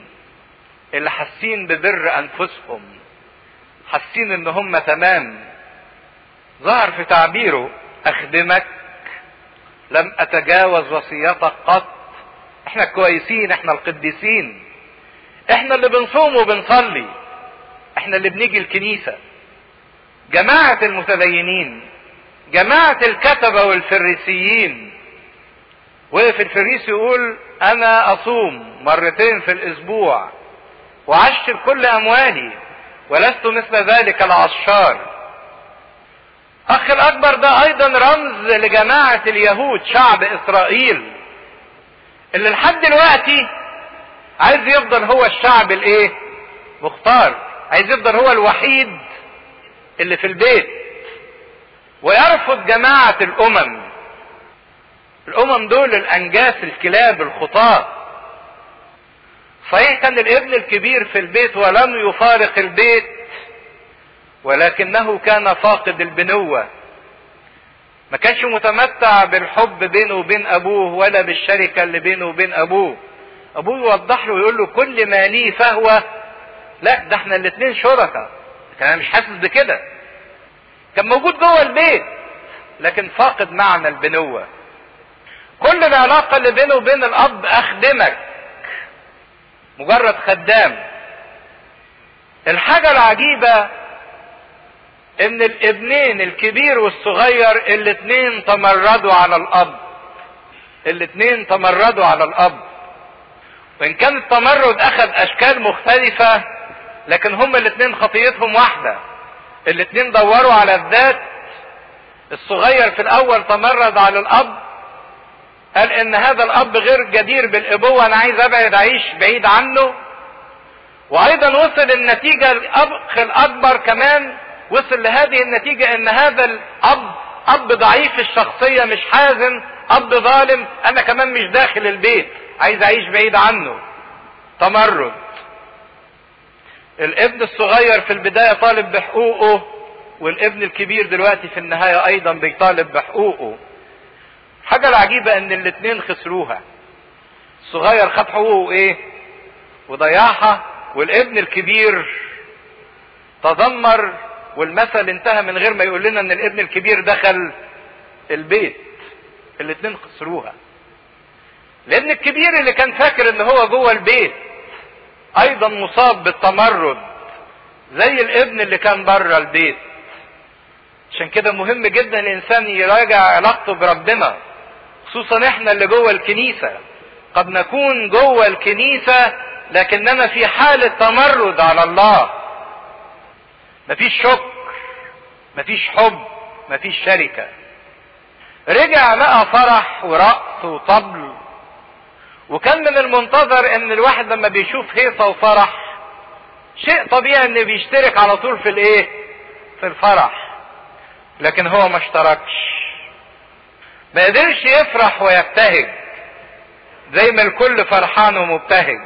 Speaker 1: اللي حاسين ببر أنفسهم. حاسين إن هم تمام. ظهر في تعبيره أخدمك لم أتجاوز وصيتك قط. إحنا كويسين إحنا القديسين. إحنا اللي بنصوم وبنصلي. إحنا اللي بنيجي الكنيسة. جماعة المتدينين جماعة الكتبة والفريسيين. وقف الفريسي يقول أنا أصوم مرتين في الأسبوع وعشر كل أموالي. ولست مثل ذلك العشار أخ الأكبر ده أيضا رمز لجماعة اليهود شعب إسرائيل اللي لحد دلوقتي عايز يفضل هو الشعب الإيه؟ مختار. عايز يفضل هو الوحيد اللي في البيت. ويرفض جماعة الأمم. الأمم دول الأنجاس الكلاب الخطاة. صحيح كان الابن الكبير في البيت ولم يفارق البيت ولكنه كان فاقد البنوة. ما كانش متمتع بالحب بينه وبين أبوه ولا بالشركة اللي بينه وبين أبوه. أبوه يوضح له ويقول له كل ما لي فهو لا ده إحنا الاتنين شركاء. كان أنا مش حاسس بكده. كان موجود جوه البيت لكن فاقد معنى البنوة. كل العلاقة اللي بينه وبين الأب أخدمك. مجرد خدام. الحاجة العجيبة إن الابنين الكبير والصغير الاتنين تمردوا على الأب. الاتنين تمردوا على الأب. وإن كان التمرد أخذ أشكال مختلفة لكن هما الاتنين خطيتهم واحدة. الاتنين دوروا على الذات. الصغير في الأول تمرد على الأب قال إن هذا الأب غير جدير بالأبوة أنا عايز أبعد اعيش بعيد عنه. وأيضا وصل النتيجة الاخ الأكبر كمان وصل لهذه النتيجة إن هذا الأب أب ضعيف الشخصية مش حازم أب ظالم أنا كمان مش داخل البيت عايز أعيش بعيد عنه. تمرد. الابن الصغير في البداية طالب بحقوقه والابن الكبير دلوقتي في النهاية أيضا بيطالب بحقوقه. حاجة العجيبة إن الاتنين خسروها. الصغير خد حقوقه إيه؟ وضيعها والابن الكبير تذمر والمثل انتهى من غير ما يقول لنا إن الابن الكبير دخل البيت. الاتنين خسروها. الابن الكبير اللي كان فاكر إن هو جوه البيت أيضا مصاب بالتمرد زي الابن اللي كان بره البيت. عشان كده مهم جدا الإنسان يراجع علاقته بربنا. خصوصا إحنا اللي جوه الكنيسة. قد نكون جوه الكنيسة لكننا في حالة تمرد على الله. مفيش شكر مفيش حب مفيش شركة. رجع لقى فرح ورقص وطبل. وكان من المنتظر إن الواحد لما بيشوف هيصة وفرح شيء طبيعي ان بيشترك على طول في الإيه؟ في الفرح. لكن هو ما اشتركش. ما قدرش يفرح ويبتهج زي ما الكل فرحان ومبتهج.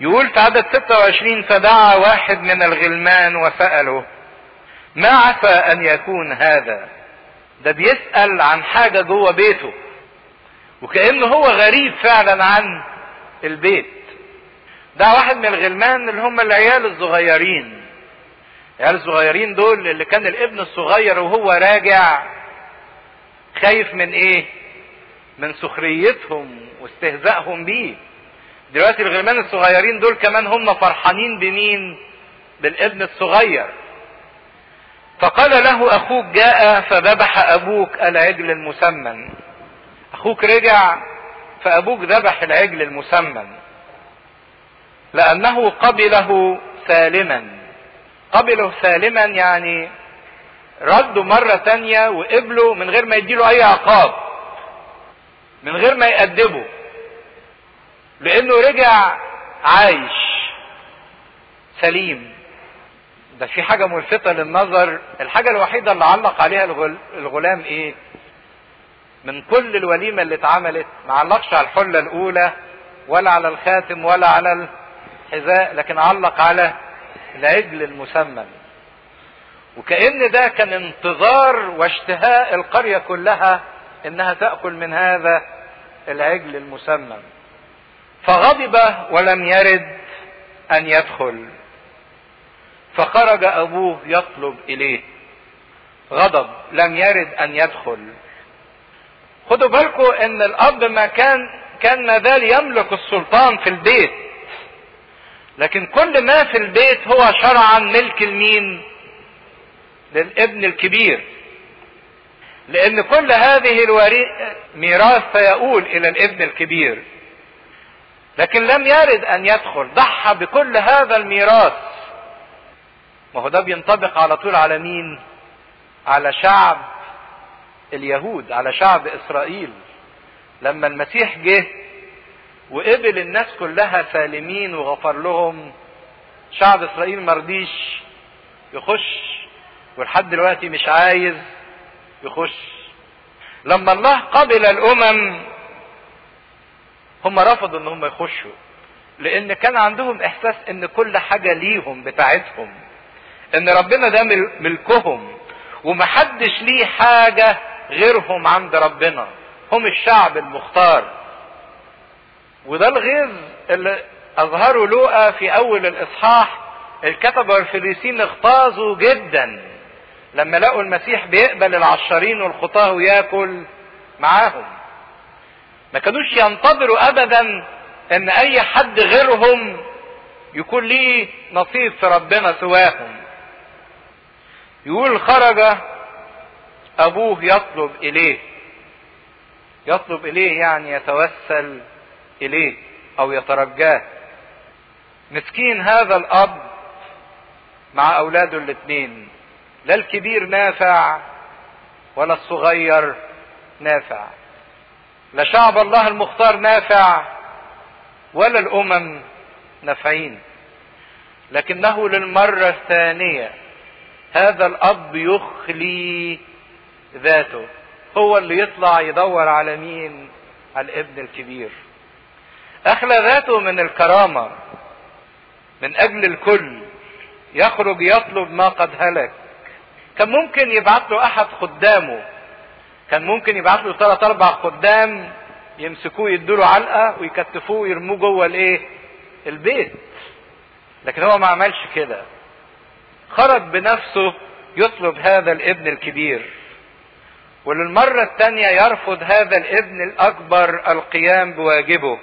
Speaker 1: يقول في عدد 26 فدعا واحد من الغلمان وسأله ما عسى أن يكون هذا؟ ده بيسأل عن حاجة جوه بيته وكأنه هو غريب فعلا عن البيت. ده واحد من الغلمان اللي هم العيال الصغيرين. العيال الصغيرين دول اللي كان الابن الصغير وهو راجع خايف من إيه؟ من سخريتهم واستهزائهم بيه. دلوقتي الغلمان الصغيرين دول كمان هم فرحانين بمين؟ بالابن الصغير. فقال له أخوك جاء فذبح أبوك العجل المسمن. أخوك رجع فأبوك ذبح العجل المسمن. لأنه قبله سالما. قبله سالما يعني رده مرة تانية وقبله من غير ما يديله أي عقاب. من غير ما يأدبه. لأنه رجع عايش. سليم. ده في حاجة ملفتة للنظر. الحاجة الوحيدة اللي علق عليها الغل... الغلام إيه؟ من كل الوليمة اللي اتعملت ما علقش على الحلة الأولى ولا على الخاتم ولا على الحذاء لكن علق على العجل المسمن وكأن ده كان انتظار واشتهاء القرية كلها إنها تأكل من هذا العجل المسمن فغضب ولم يرد أن يدخل. فخرج أبوه يطلب إليه. غضب لم يرد أن يدخل. خدوا بالكم إن الأب ما كان كان ما زال يملك السلطان في البيت. لكن كل ما في البيت هو شرعا ملك المين. للابن الكبير. لأن كل هذه الميراث سيؤول إلى الابن الكبير. لكن لم يرد أن يدخل ضحى بكل هذا الميراث. ما هو ده بينطبق على طول على مين؟ على شعب اليهود على شعب إسرائيل. لما المسيح جه وقبل الناس كلها سالمين وغفر لهم شعب إسرائيل مرضيش يخش ولحد دلوقتي مش عايز يخش. لما الله قبل الأمم هم رفضوا إن هم يخشوا لأن كان عندهم إحساس إن كل حاجة ليهم بتاعتهم إن ربنا ده ملكهم ومحدش ليه حاجة غيرهم عند ربنا. هم الشعب المختار. وده الغيظ اللي أظهره لوقا في أول الإصحاح الكتبة والفريسين اغتاظوا جدا. لما لقوا المسيح بيقبل العشارين والخطاه وياكل معاهم. ما كانوش ينتظروا ابدا إن أي حد غيرهم يكون ليه نصيب في ربنا سواهم. يقول خرج أبوه يطلب إليه. يطلب إليه يعني يتوسل إليه أو يترجاه. مسكين هذا الأب مع أولاده الاثنين. لا الكبير نافع ولا الصغير نافع. لا شعب الله المختار نافع ولا الأمم نافعين. لكنه للمرة الثانية هذا الأب يخلي ذاته. هو اللي يطلع يدور على مين؟ على الابن الكبير. أخلى ذاته من الكرامة من أجل الكل يخرج يطلب ما قد هلك. كان ممكن يبعت له أحد خدامه. كان ممكن يبعت له ثلاث أربع خدام يمسكوه يدوا علقة ويكتفوه ويرموه جوه الإيه؟ البيت. لكن هو ما عملش كده. خرج بنفسه يطلب هذا الابن الكبير. وللمرة الثانية يرفض هذا الابن الأكبر القيام بواجبه.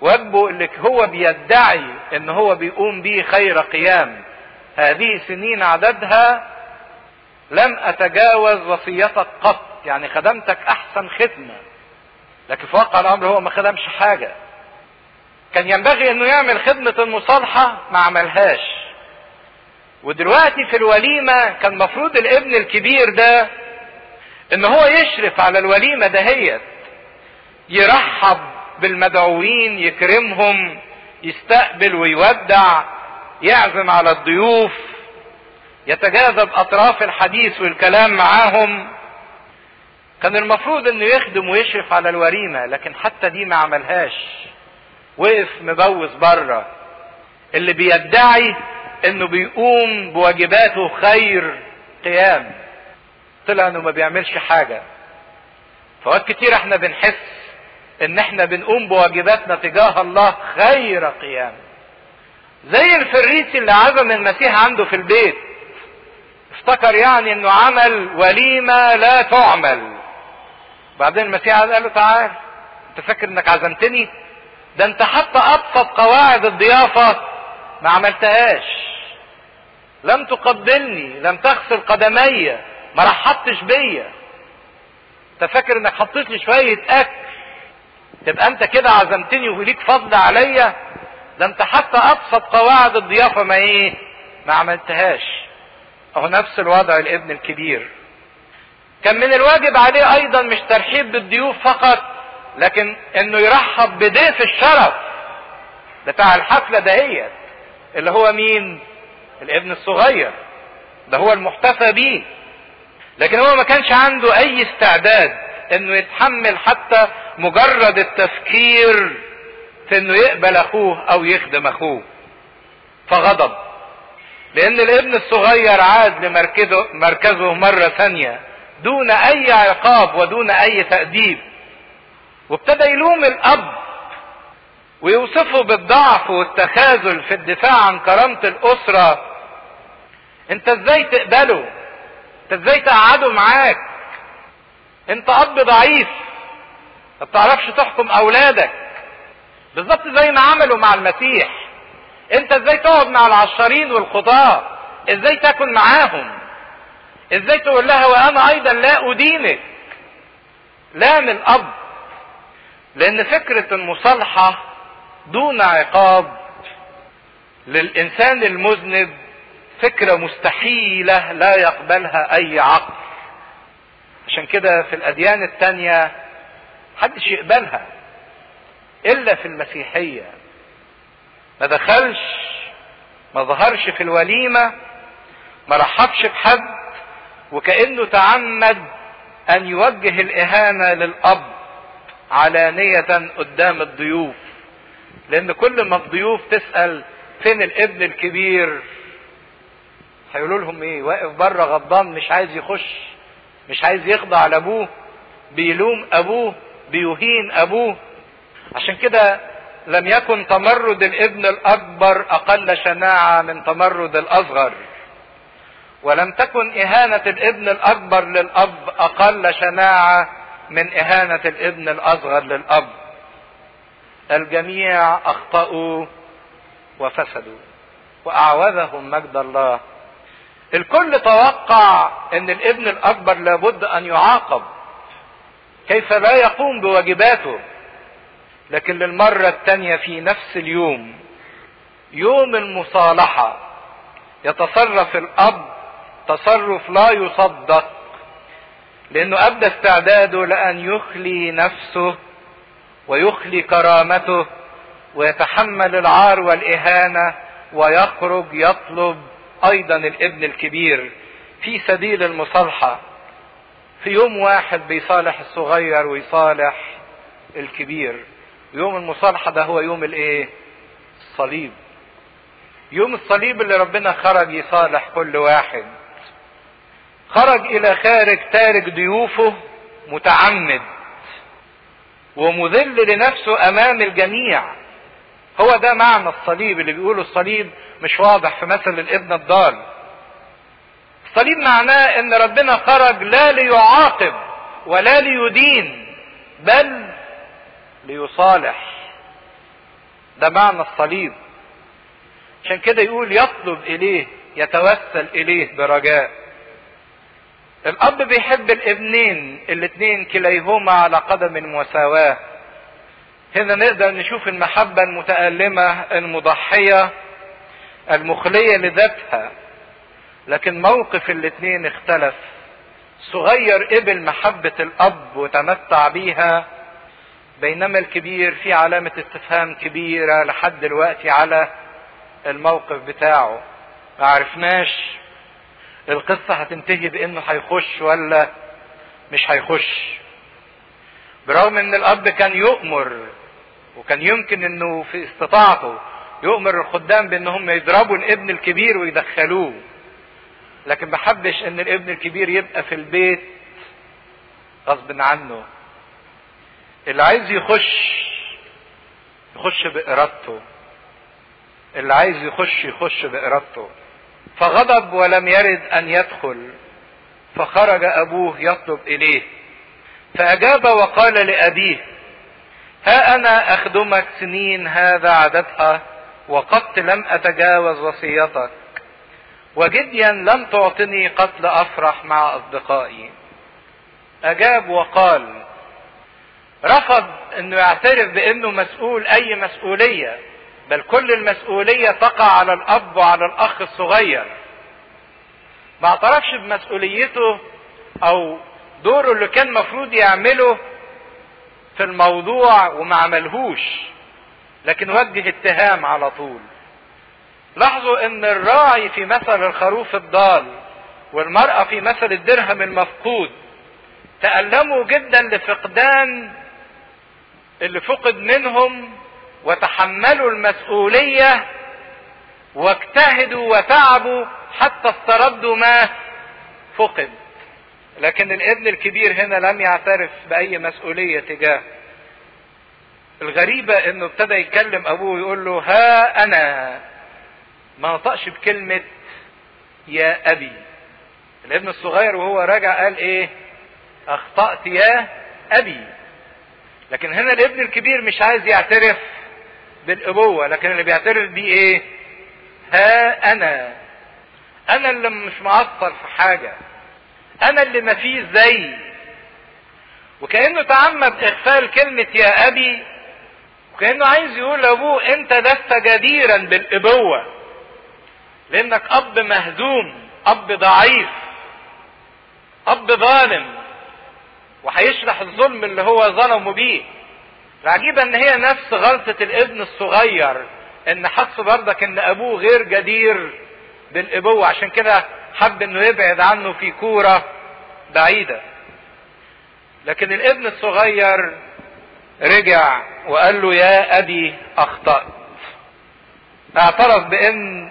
Speaker 1: واجبه اللي هو بيدعي إن هو بيقوم به خير قيام. هذه سنين عددها لم أتجاوز وصيتك قط. يعني خدمتك أحسن خدمة. لكن في واقع الأمر هو ما خدمش حاجة. كان ينبغي إنه يعمل خدمة المصالحة ما عملهاش. ودلوقتي في الوليمة كان مفروض الابن الكبير ده إن هو يشرف على الوليمة دهيت. يرحب بالمدعوين يكرمهم يستقبل ويودع يعزم على الضيوف. يتجاذب أطراف الحديث والكلام معاهم. كان المفروض إنه يخدم ويشرف على الوليمة لكن حتى دي ما عملهاش. وقف مبوس بره اللي بيدعي إنه بيقوم بواجباته خير قيام. طلع إنه ما بيعملش حاجة. فوقت كتير إحنا بنحس إن إحنا بنقوم بواجباتنا تجاه الله خير قيام. زي الفريسي اللي عزم المسيح عنده في البيت. افتكر يعني إنه عمل وليمة لا تعمل. بعدين المسيح قال له تعال أنت فاكر إنك عزمتني؟ ده أنت حتى أبسط قواعد الضيافة ما عملتهاش. لم تقبلني لم تغسل قدمي ما رحبتش بيا. أنت فاكر إنك حطيت لي شوية أكل؟ تبقى أنت كده عزمتني وليك فضل عليا؟ ده أنت حتى أبسط قواعد الضيافة ما إيه؟ ما عملتهاش. اهو نفس الوضع الابن الكبير. كان من الواجب عليه أيضا مش ترحيب بالضيوف فقط لكن إنه يرحب بضيف الشرف بتاع الحفلة دهيت اللي هو مين؟ الابن الصغير. ده هو المحتفى بيه. لكن هو ما كانش عنده أي استعداد إنه يتحمل حتى مجرد التفكير في إنه يقبل أخوه أو يخدم أخوه. فغضب. لأن الابن الصغير عاد لمركزه مركزه مرة ثانية دون أي عقاب ودون أي تأديب. وابتدى يلوم الأب ويوصفه بالضعف والتخاذل في الدفاع عن كرامة الأسرة. أنت إزاي تقبله؟ أنت إزاي تقعده معاك؟ أنت أب ضعيف. ما بتعرفش تحكم أولادك. بالظبط زي ما عملوا مع المسيح. انت إزاي تقعد مع العشارين والخطاة إزاي تاكل معاهم؟ إزاي تقول لها وأنا أيضا لا ادينك؟ لا من اب. لأن فكرة المصالحة دون عقاب للإنسان المذنب فكرة مستحيلة لا يقبلها أي عقل. عشان كده في الأديان التانية محدش يقبلها إلا في المسيحية. ما دخلش ما ظهرش في الوليمة ما رحبش بحد وكأنه تعمد أن يوجه الإهانة للأب علانية قدام الضيوف. لأن كل ما الضيوف تسأل فين الابن الكبير هيقولوا لهم إيه؟ واقف بره غضبان مش عايز يخش مش عايز يخضع لأبوه بيلوم أبوه بيهين أبوه. عشان كده لم يكن تمرد الابن الأكبر أقل شناعة من تمرد الأصغر. ولم تكن إهانة الابن الأكبر للأب أقل شناعة من إهانة الابن الأصغر للأب. الجميع أخطأوا وفسدوا وأعوذهم مجد الله. الكل توقع إن الابن الأكبر لابد أن يعاقب. كيف لا يقوم بواجباته؟ لكن للمرة الثانية في نفس اليوم يوم المصالحة يتصرف الأب تصرف لا يصدق لأنه ابدى استعداده لأن يخلي نفسه ويخلي كرامته ويتحمل العار والإهانة ويخرج يطلب أيضا الابن الكبير في سبيل المصالحة. في يوم واحد بيصالح الصغير ويصالح الكبير. يوم المصالحة ده هو يوم الايه؟ الصليب. يوم الصليب اللي ربنا خرج يصالح كل واحد. خرج إلى خارج تارك ضيوفه متعمد ومذل لنفسه أمام الجميع. هو ده معنى الصليب اللي بيقولوا الصليب مش واضح في مثل الابن الضال. الصليب معناه إن ربنا خرج لا ليعاقب ولا ليدين بل ليصالح. ده معنى الصليب. عشان كده يقول يطلب إليه يتوسل إليه برجاء. الأب بيحب الابنين الاتنين كليهما على قدم مساواة. هنا نقدر نشوف المحبة المتألمة المضحية المخلية لذاتها. لكن موقف الاتنين اختلف. صغير قبل محبة الأب وتمتع بيها بينما الكبير في علامة استفهام كبيرة لحد دلوقتي على الموقف بتاعه. ما عرفناش القصة هتنتهي بإنه هيخش ولا مش هيخش. برغم إن الأب كان يؤمر وكان يمكن إنه في استطاعته يؤمر الخدام بإنهم يضربوا الابن الكبير ويدخلوه لكن ما حبش إن الابن الكبير يبقى في البيت غصب عنه. اللي عايز يخش يخش بإرادته. اللي عايز يخش يخش بإرادته. فغضب ولم يرد أن يدخل فخرج أبوه يطلب إليه. فأجاب وقال لأبيه ها أنا أخدمك سنين هذا عددها وقد لم أتجاوز وصيتك. وجديا لم تعطني قتل أفرح مع أصدقائي. أجاب وقال رفض إنه يعترف بإنه مسؤول أي مسؤولية بل كل المسؤولية تقع على الأب وعلى الأخ الصغير. ما اعترفش بمسؤوليته أو دوره اللي كان مفروض يعمله في الموضوع وما عملهوش لكن وجه اتهام على طول. لاحظوا إن الراعي في مثل الخروف الضال والمرأة في مثل الدرهم المفقود تألموا جدا لفقدان اللي فقد منهم وتحملوا المسؤولية واجتهدوا وتعبوا حتى استردوا ما فقد. لكن الابن الكبير هنا لم يعترف بأي مسؤولية تجاه. الغريبة إنه ابتدى يكلم أبوه يقول له ها أنا ما نطقش بكلمة يا أبي. الابن الصغير وهو راجع قال إيه؟ أخطأت يا أبي. لكن هنا الابن الكبير مش عايز يعترف بالأبوة لكن اللي بيعترف بيه إيه؟ ها أنا. أنا اللي مش معطل في حاجة. أنا اللي ما فيه زي. وكأنه تعمد إغفال كلمة يا أبي وكأنه عايز يقول لأبوه أنت لست جديرا بالأبوة. لأنك أب مهزوم أب ضعيف أب ظالم. وهيشرح الظلم اللي هو ظلمه بيه. العجيبة إن هي نفس غلطة الابن الصغير إن حس برضك إن أبوه غير جدير بالأبوة. عشان كده حب إنه يبعد عنه في كورة بعيدة. لكن الابن الصغير رجع وقال له يا أبي أخطأت. اعترف بإن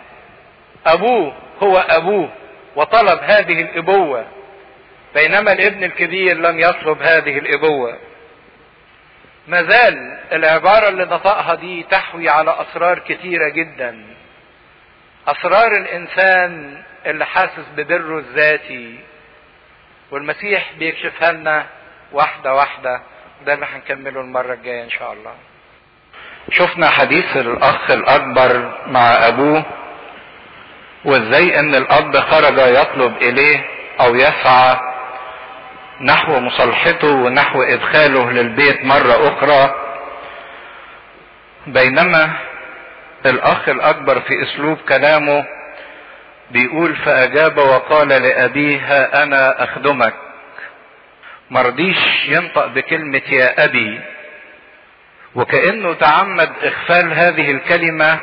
Speaker 1: أبوه هو أبوه وطلب هذه الأبوة. بينما الابن الكبير لم يطلب هذه الإبوة. ما زال العبارة اللي نطقها دي تحوي على أسرار كثيرة جدا. أسرار الإنسان اللي حاسس ببره الذاتي. والمسيح بيكشفها لنا واحدة واحدة. ده اللي هنكمله المرة الجاية إن شاء الله. شفنا حديث الأخ الأكبر مع أبوه. وإزاي إن الأب خرج يطلب إليه أو يسعى نحو مصالحته ونحو إدخاله للبيت مرة أخرى. بينما الأخ الأكبر في أسلوب كلامه بيقول فأجاب وقال لأبيه أنا أخدمك. مرضيش ينطق بكلمة يا أبي. وكأنه تعمد إغفال هذه الكلمة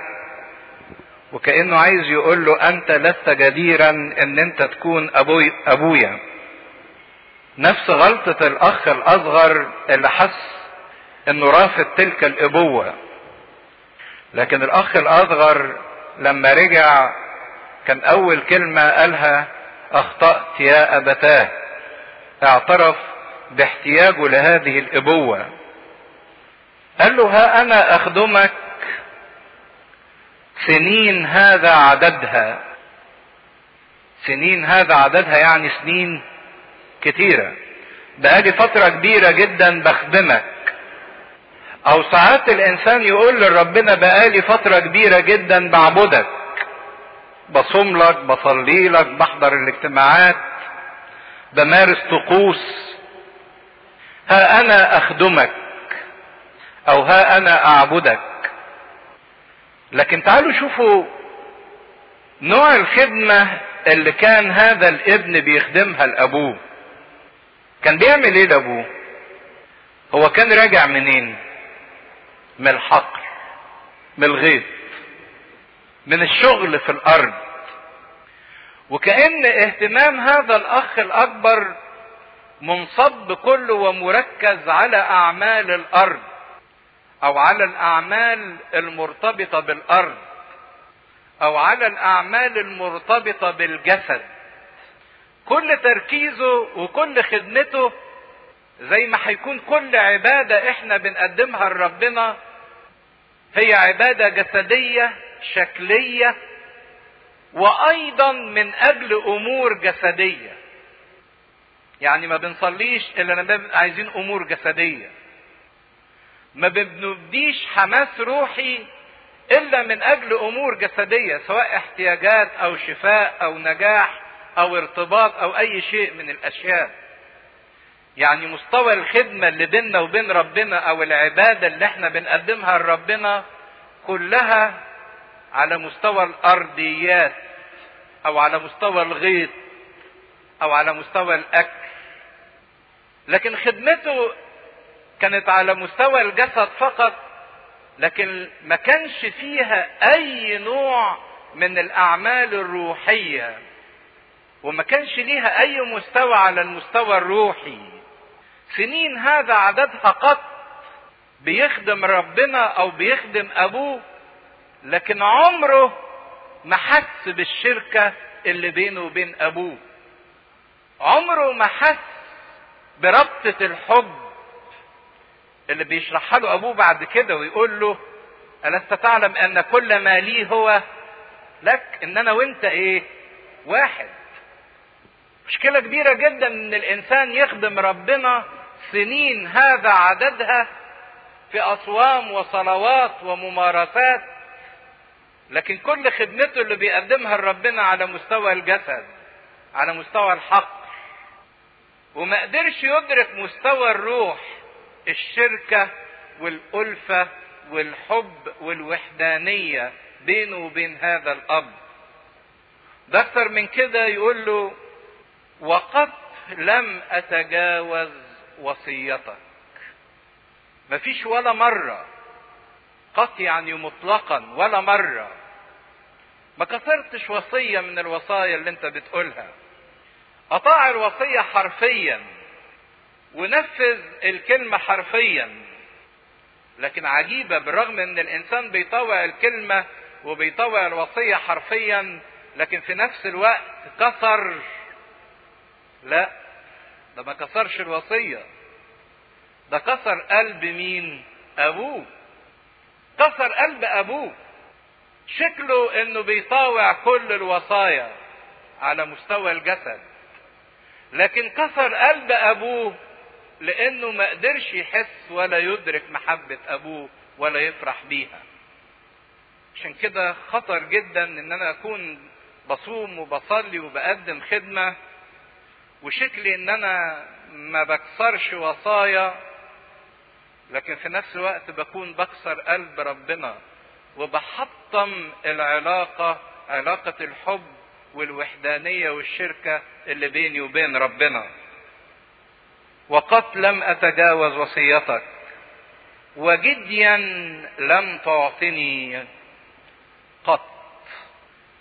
Speaker 1: وكأنه عايز يقول له أنت لست جديرا إن أنت تكون أبوي أبويا. نفس غلطة الأخ الأصغر اللي حس إنه رافض تلك الأبوة. لكن الأخ الأصغر لما رجع كان أول كلمة قالها أخطأت يا أبتاه. اعترف باحتياجه لهذه الأبوة. قال له ها أنا أخدمك سنين هذا عددها. سنين هذا عددها يعني سنين كتيرة. بقالي فترة كبيرة جدا بخدمك. أو ساعات الإنسان يقول لربنا بقالي فترة كبيرة جدا بعبدك. بصوم لك بصلي لك بحضر الاجتماعات بمارس طقوس. ها أنا أخدمك أو ها أنا أعبدك. لكن تعالوا شوفوا نوع الخدمة اللي كان هذا الابن بيخدمها لأبوه. كان بيعمل إيه لابوه؟ هو كان راجع منين؟ من الحقل من الغيط من الشغل في الأرض. وكأن اهتمام هذا الأخ الأكبر منصب كله ومركز على أعمال الأرض أو على الأعمال المرتبطة بالأرض أو على الأعمال المرتبطة بالجسد. كل تركيزه وكل خدمته زي ما هيكون كل عبادة إحنا بنقدمها لربنا هي عبادة جسدية شكلية وأيضا من أجل أمور جسدية. يعني ما بنصليش إلا لما عايزين أمور جسدية. ما بنبديش حماس روحي إلا من أجل أمور جسدية سواء احتياجات أو شفاء أو نجاح. أو ارتباط أو أي شيء من الأشياء. يعني مستوى الخدمة اللي بيننا وبين ربنا أو العبادة اللي إحنا بنقدمها لربنا كلها على مستوى الأرضيات أو على مستوى الغيط أو على مستوى الأكل. لكن خدمته كانت على مستوى الجسد فقط لكن ما كانش فيها أي نوع من الأعمال الروحية. وما كانش ليها أي مستوى على المستوى الروحي سنين هذا عددها قط بيخدم ربنا أو بيخدم أبوه لكن عمره ما حس بالشركة اللي بينه وبين أبوه عمره ما حس بربطة الحب اللي بيشرحها له أبوه بعد كده ويقول له ألست تعلم أن كل ما لي هو لك إن أنا وأنت إيه؟ واحد. مشكلة كبيرة جدا إن الإنسان يخدم ربنا سنين هذا عددها في أصوام وصلوات وممارسات لكن كل خدمته اللي بيقدمها لربنا على مستوى الجسد على مستوى الحق وما قدرش يدرك مستوى الروح الشركة والألفة والحب والوحدانية بينه وبين هذا الأب. ده أكثر من كده يقول له وقد لم أتجاوز وصيتك. مفيش ولا مرة قط يعني مطلقا ولا مرة. ما كسرتش وصية من الوصايا اللي انت بتقولها. أطاع الوصية حرفيا ونفذ الكلمة حرفيا. لكن عجيبة بالرغم إن الإنسان بيطوع الكلمة وبيطوع الوصية حرفيا لكن في نفس الوقت كسر لا ده ما كسرش الوصية. ده كسر قلب مين؟ أبوه. كسر قلب أبوه. شكله إنه بيطاوع كل الوصايا على مستوى الجسد. لكن كسر قلب أبوه لإنه ما قدرش يحس ولا يدرك محبة أبوه ولا يفرح بيها. عشان كده خطر جدا إن أنا أكون بصوم وبصلي وبقدم خدمة وشكلي إن أنا ما بكسرش وصايا لكن في نفس الوقت بكون بكسر قلب ربنا وبحطم العلاقة علاقة الحب والوحدانية والشركة اللي بيني وبين ربنا. وقد لم أتجاوز وصيتك وجديا لم تعطني قط.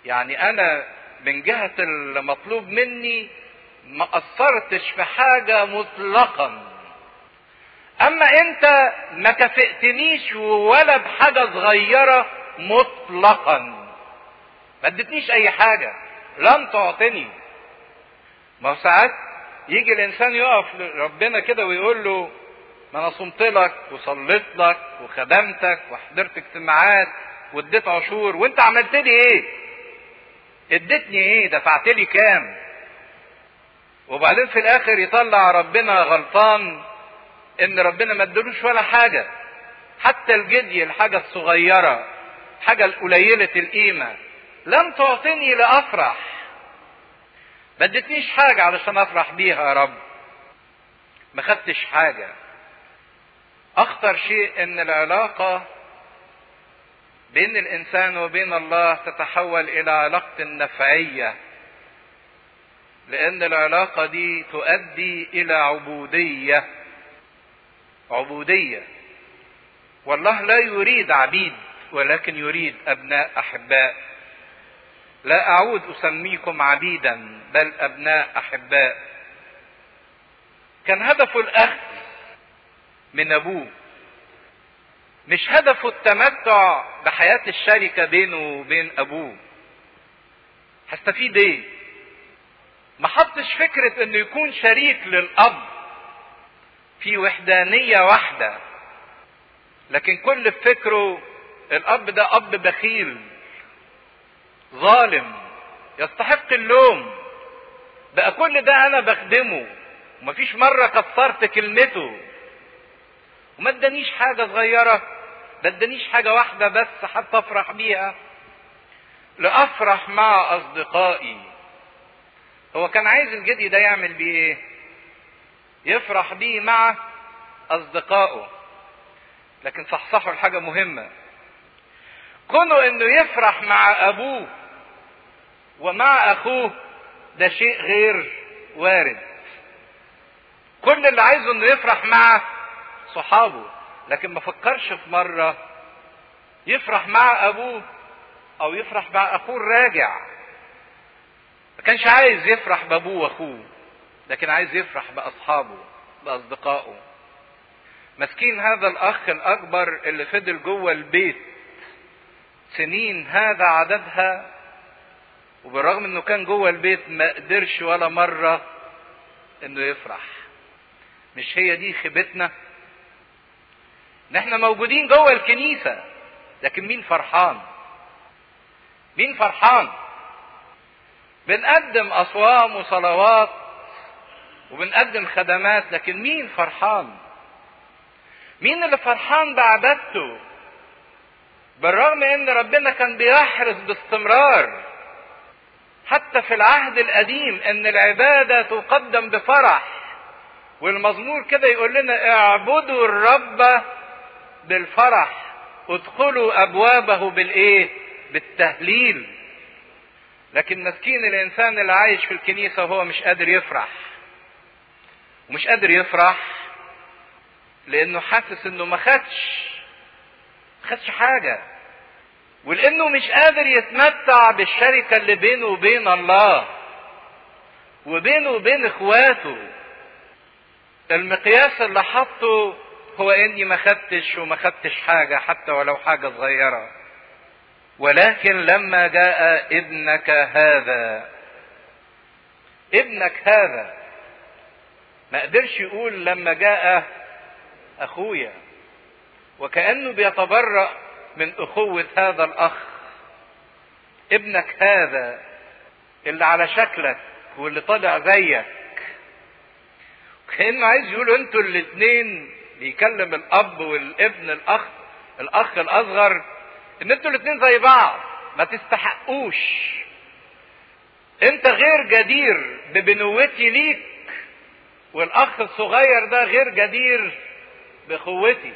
Speaker 1: يعني أنا من جهة المطلوب مني ما قصرتش في حاجة مطلقا أما أنت ما كافئتنيش ولا بحاجة صغيرة مطلقا ما ادتنيش أي حاجة لم تعطني ما ساعات يجي الإنسان يقف ربنا كده ويقول له ما أنا صمت لك وصليت لك وخدمتك وحضرت اجتماعات واديت عشور وأنت عملت لي إيه؟ اديتني إيه؟ دفعت لي كام؟ وبعدين في الآخر يطلع ربنا غلطان إن ربنا ما ادلوش ولا حاجة. حتى الجدي الحاجة الصغيرة حاجة القليلة القيمة لم تعطني لأفرح. ما ادتنيش حاجة علشان أفرح بيها يا رب. ما خدتش حاجة. أخطر شيء إن العلاقة بين الإنسان وبين الله تتحول إلى علاقة نفعية. لأن العلاقة دي تؤدي إلى عبودية. عبودية. والله لا يريد عبيد ولكن يريد أبناء أحباء. لا أعود أسميكم عبيدا بل أبناء أحباء. كان هدفه الاخذ من أبوه. مش هدفه التمتع بحياة الشركة بينه وبين أبوه. هستفيد إيه؟ ما حطش فكرة إنه يكون شريك للأب. في وحدانية واحدة. لكن كل فكره الأب ده أب بخيل ظالم يستحق اللوم. بقى كل ده أنا بخدمه. ومفيش مرة كسرت كلمته. وما ادانيش حاجة صغيرة ده ادانيش حاجة واحدة بس حتى أفرح بيها. لأفرح مع أصدقائي. هو كان عايز الجدي ده يعمل بيه إيه؟ يفرح بيه مع أصدقائه. لكن صحصحوا الحاجة مهمة. كونه إنه يفرح مع أبوه ومع أخوه ده شيء غير وارد. كل اللي عايزه إنه يفرح مع صحابه. لكن ما فكرش في مرة يفرح مع أبوه أو يفرح مع أخوه الراجع. ما كانش عايز يفرح بأبوه وأخوه لكن عايز يفرح بأصحابه بأصدقائه. مسكين هذا الأخ الأكبر اللي فضل جوه البيت سنين هذا عددها وبالرغم إنه كان جوه البيت ما قدرش ولا مرة إنه يفرح. مش هي دي خيبتنا؟ ان إحنا موجودين جوه الكنيسة لكن مين فرحان؟ مين فرحان؟ بنقدم أصوام وصلوات وبنقدم خدمات لكن مين فرحان؟ مين اللي فرحان بعبادته؟ بالرغم إن ربنا كان بيحرص باستمرار حتى في العهد القديم إن العبادة تقدم بفرح والمزمور كده يقول لنا اعبدوا الرب بالفرح ادخلوا أبوابه بالإيه؟ بالتهليل. لكن مسكين الإنسان اللي عايش في الكنيسة وهو مش قادر يفرح. ومش قادر يفرح لأنه حاسس إنه ما خدش ما خدش حاجة. ولأنه مش قادر يتمتع بالشركة اللي بينه وبين الله وبينه وبين إخواته. المقياس اللي حطه هو إني ما خدتش وما خدتش حاجة حتى ولو حاجة صغيرة. ولكن لما جاء ابنك هذا ابنك هذا ما قدرش يقول لما جاء أخويا وكأنه بيتبرأ من أخوة هذا الأخ ابنك هذا اللي على شكلك واللي طالع زيك كأنه عايز يقول أنتوا الاثنين بيكلم الأب والابن الأخ الأخ الأصغر ان أنتوا الاثنين زي بعض ما تستحقوش. انت غير جدير ببنوتي ليك والأخ الصغير ده غير جدير باخوتي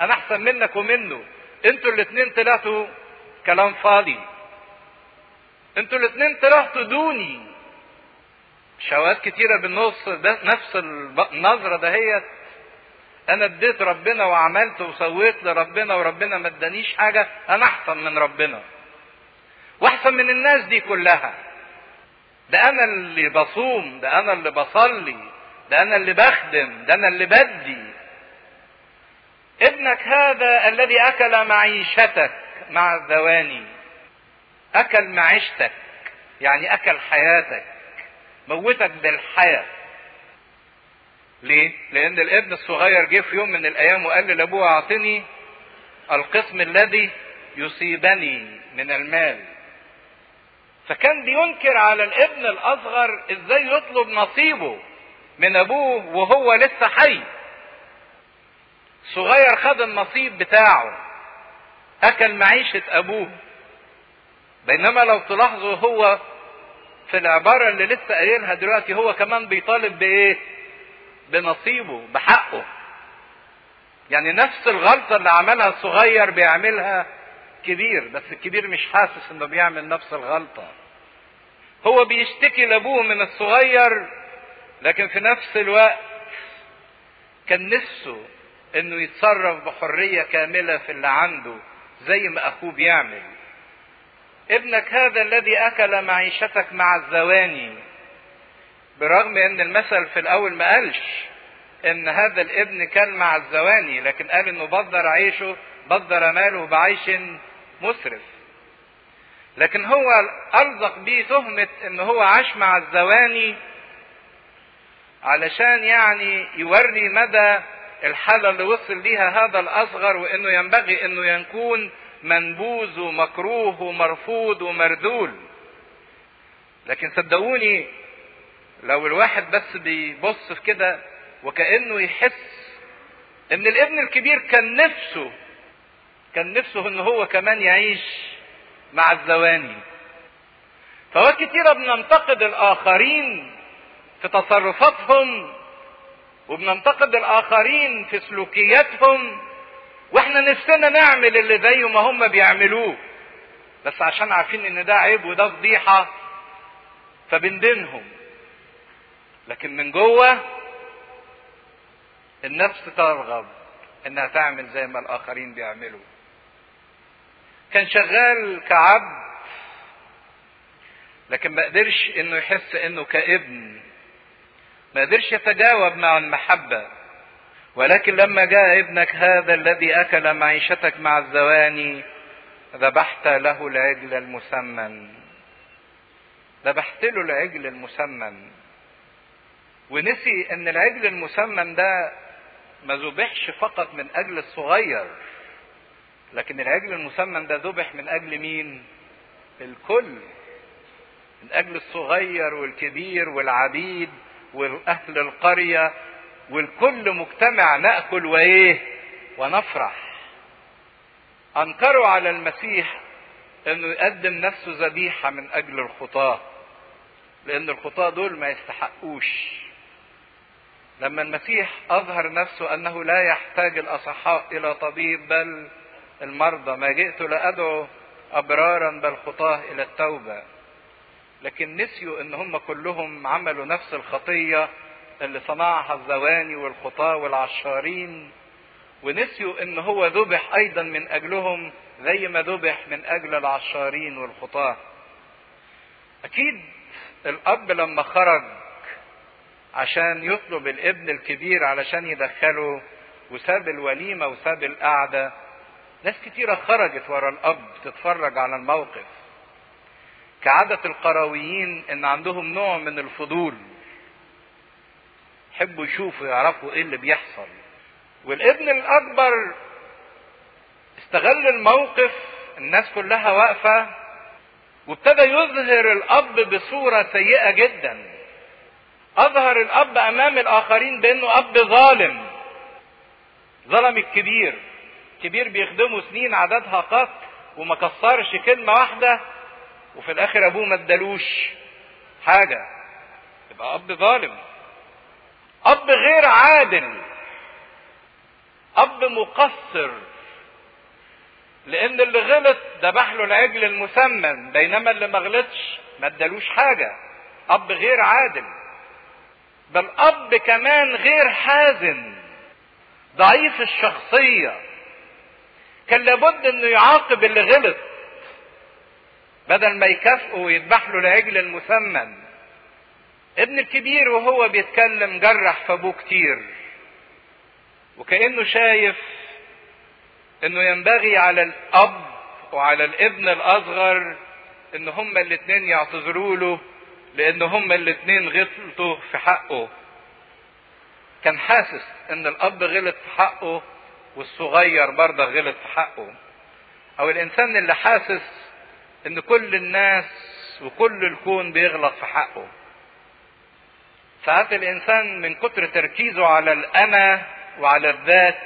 Speaker 1: أنا أحسن منك ومنه. أنتوا الاثنين طلعتوا كلام فاضي. أنتوا الاثنين طلعتوا دوني. شواهد كتيرة بالنص ده نفس النظرة دهيت أنا اديت ربنا وعملت وسويت لربنا وربنا ما ادانيش حاجة أنا احسن من ربنا. واحسن من الناس دي كلها. ده أنا اللي بصوم ده أنا اللي بصلي ده أنا اللي بخدم ده أنا اللي بدي. ابنك هذا الذي أكل معيشتك مع الذواني أكل معيشتك يعني أكل حياتك. موتك بالحياة. ليه؟ لأن الابن الصغير جه في يوم من الأيام وقال لأبوه أعطني القسم الذي يصيبني من المال. فكان بينكر على الابن الأصغر إزاي يطلب نصيبه من أبوه وهو لسه حي. صغير خد النصيب بتاعه أكل معيشة أبوه. بينما لو تلاحظوا هو في العبارة اللي لسه قايلها دلوقتي هو كمان بيطالب بإيه؟ بنصيبه بحقه. يعني نفس الغلطة اللي عملها الصغير بيعملها كبير بس الكبير مش حاسس إنه بيعمل نفس الغلطة. هو بيشتكي لأبوه من الصغير لكن في نفس الوقت كان نفسه إنه يتصرف بحرية كاملة في اللي عنده زي ما أخوه بيعمل. ابنك هذا الذي أكل معيشتك مع الزواني. برغم إن المثل في الأول ما قالش إن هذا الابن كان مع الزواني لكن قال إنه بدر عيشه بدر ماله بعيش مسرف لكن هو ألزق بيه تهمة إن هو عاش مع الزواني علشان يعني يوري مدى الحالة اللي وصل ليها هذا الأصغر وإنه ينبغي إنه يكون منبوذ ومكروه ومرفوض ومردول. لكن صدقوني لو الواحد بس بيبص في كده وكأنه يحس إن الابن الكبير كان نفسه كان نفسه إن هو كمان يعيش مع الزواني. فهو كتيرة بننتقد الآخرين في تصرفاتهم وبننتقد الآخرين في سلوكياتهم وإحنا نفسنا نعمل اللي زي ما هم بيعملوه بس عشان عارفين إن ده عيب وده فضيحة فبندينهم لكن من جوه النفس ترغب إنها تعمل زي ما الآخرين بيعملوا. كان شغال كعبد لكن ما قدرش إنه يحس إنه كابن. ما قدرش يتجاوب مع المحبة. ولكن لما جاء ابنك هذا الذي أكل معيشتك مع الزواني ذبحت له العجل المسمن. ذبحت له العجل المسمن. ونسي أن العجل المسمن ده ما ذبحش فقط من أجل الصغير لكن العجل المسمن ده ذبح من أجل مين؟ الكل من أجل الصغير والكبير والعبيد وأهل القرية والكل مجتمع نأكل وإيه؟ ونفرح. أنكروا على المسيح إنه يقدم نفسه ذبيحة من أجل الخطاة لأن الخطاة دول ما يستحقوش. لما المسيح أظهر نفسه أنه لا يحتاج الأصحاء إلى طبيب بل المرضى ما جئت لادعو أبرارا بل خطاه إلى التوبة. لكن نسيوا إن هم كلهم عملوا نفس الخطية اللي صنعها الزواني والخطاة والعشارين. ونسيوا إن هو ذبح أيضا من أجلهم زي ما ذبح من أجل العشارين والخطاة. أكيد الأب لما خرج عشان يطلب الابن الكبير علشان يدخله وساب الوليمة وساب القعدة. ناس كتيرة خرجت ورا الأب تتفرج على الموقف. كعادة القرويين إن عندهم نوع من الفضول. يحبوا يشوفوا يعرفوا إيه اللي بيحصل. والابن الأكبر استغل الموقف الناس كلها واقفة وابتدى يظهر الأب بصورة سيئة جدا. أظهر الأب أمام الآخرين بأنه أب ظالم. ظلم الكبير. كبير بيخدمه سنين عددها قط وما كسرش كلمة واحدة وفي الآخر أبوه ما ادالوش حاجة. يبقى أب ظالم. أب غير عادل. أب مقصر. لأن اللي غلط ذبح له العجل المسمن بينما اللي ما غلطش ما ادالوش حاجة. أب غير عادل. بل أب كمان غير حازم ضعيف الشخصية. كان لابد إنه يعاقب اللي غلط بدل ما يكافئه ويذبح له العجل المسمن ابن الكبير وهو بيتكلم جرح في أبوه كتير وكأنه شايف إنه ينبغي على الأب وعلى الابن الأصغر إن هما الاتنين يعتذروا له لأن هما الاتنين غلطوا في حقه. كان حاسس إن الأب غلط في حقه والصغير برضه غلط في حقه. أو الإنسان اللي حاسس إن كل الناس وكل الكون بيغلط في حقه. ساعات الإنسان من كتر تركيزه على الانا وعلى الذات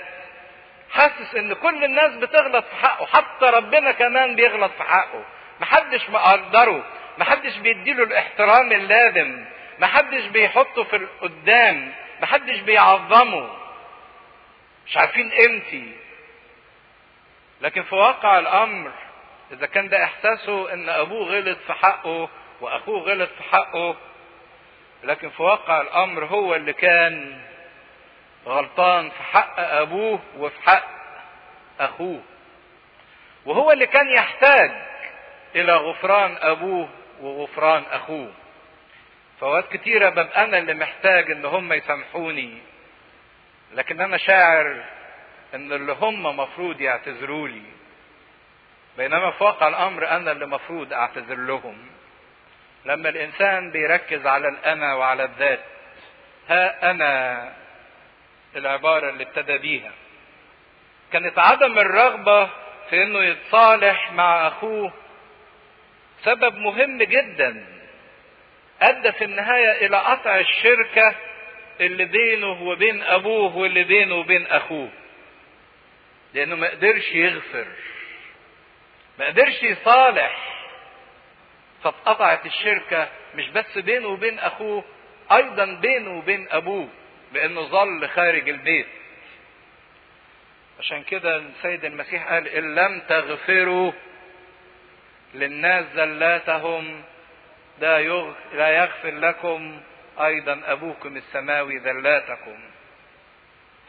Speaker 1: حاسس إن كل الناس بتغلط في حقه. حتى ربنا كمان بيغلط في حقه. محدش مقدره محدش بيديله الاحترام اللازم. محدش بيحطه في القدام. محدش بيعظمه. مش عارفين قيمتي. لكن في واقع الأمر إذا كان ده إحساسه إن أبوه غلط في حقه وأخوه غلط في حقه لكن في واقع الأمر هو اللي كان غلطان في حق أبوه وفي حق أخوه. وهو اللي كان يحتاج إلى غفران أبوه وغفران أخوه. فوقت كتيرة ببقى أنا اللي محتاج إن هم يسامحوني. لكن أنا شاعر إن اللي هم مفروض يعتذروا لي بينما في واقع الأمر أنا اللي مفروض أعتذر لهم. لما الإنسان بيركز على الأنا وعلى الذات ها أنا العبارة اللي ابتدى بيها. كانت عدم الرغبة في إنه يتصالح مع أخوه سبب مهم جدا. ادى في النهاية إلى قطع الشركة اللي بينه وبين أبوه واللي بينه وبين أخوه. لأنه ما قدرش يغفر. ما قدرش يصالح. فاتقطعت الشركة مش بس بينه وبين أخوه أيضا بينه وبين أبوه لأنه ظل خارج البيت. عشان كده السيد المسيح قال إن لم تغفروا للناس زلاتهم لا لا يغفر لكم أيضا أبوكم السماوي ذلاتكم.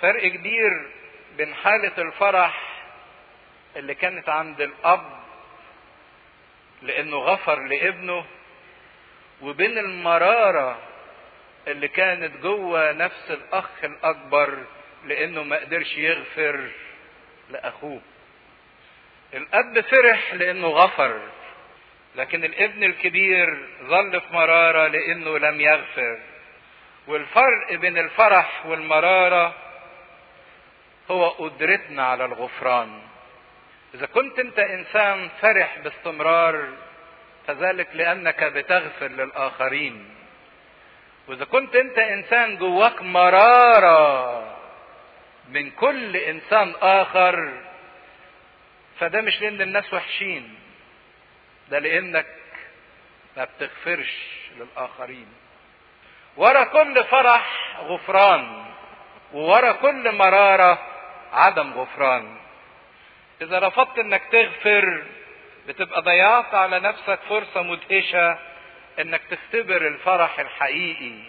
Speaker 1: فرق كبير بين حالة الفرح اللي كانت عند الأب لأنه غفر لابنه وبين المرارة اللي كانت جوه نفس الأخ الأكبر لأنه ما قدرش يغفر لأخوه. الاب فرح لأنه غفر لكن الابن الكبير ظل في مرارة لأنه لم يغفر. والفرق بين الفرح والمرارة هو قدرتنا على الغفران. إذا كنت أنت إنسان فرح باستمرار فذلك لأنك بتغفر للآخرين. وإذا كنت أنت إنسان جواك مرارة من كل إنسان آخر فده مش لأن الناس وحشين ده لأنك ما بتغفرش للآخرين. ورا كل فرح غفران وورا كل مرارة عدم غفران. إذا رفضت إنك تغفر بتبقى ضيعت على نفسك فرصة مدهشة إنك تختبر الفرح الحقيقي.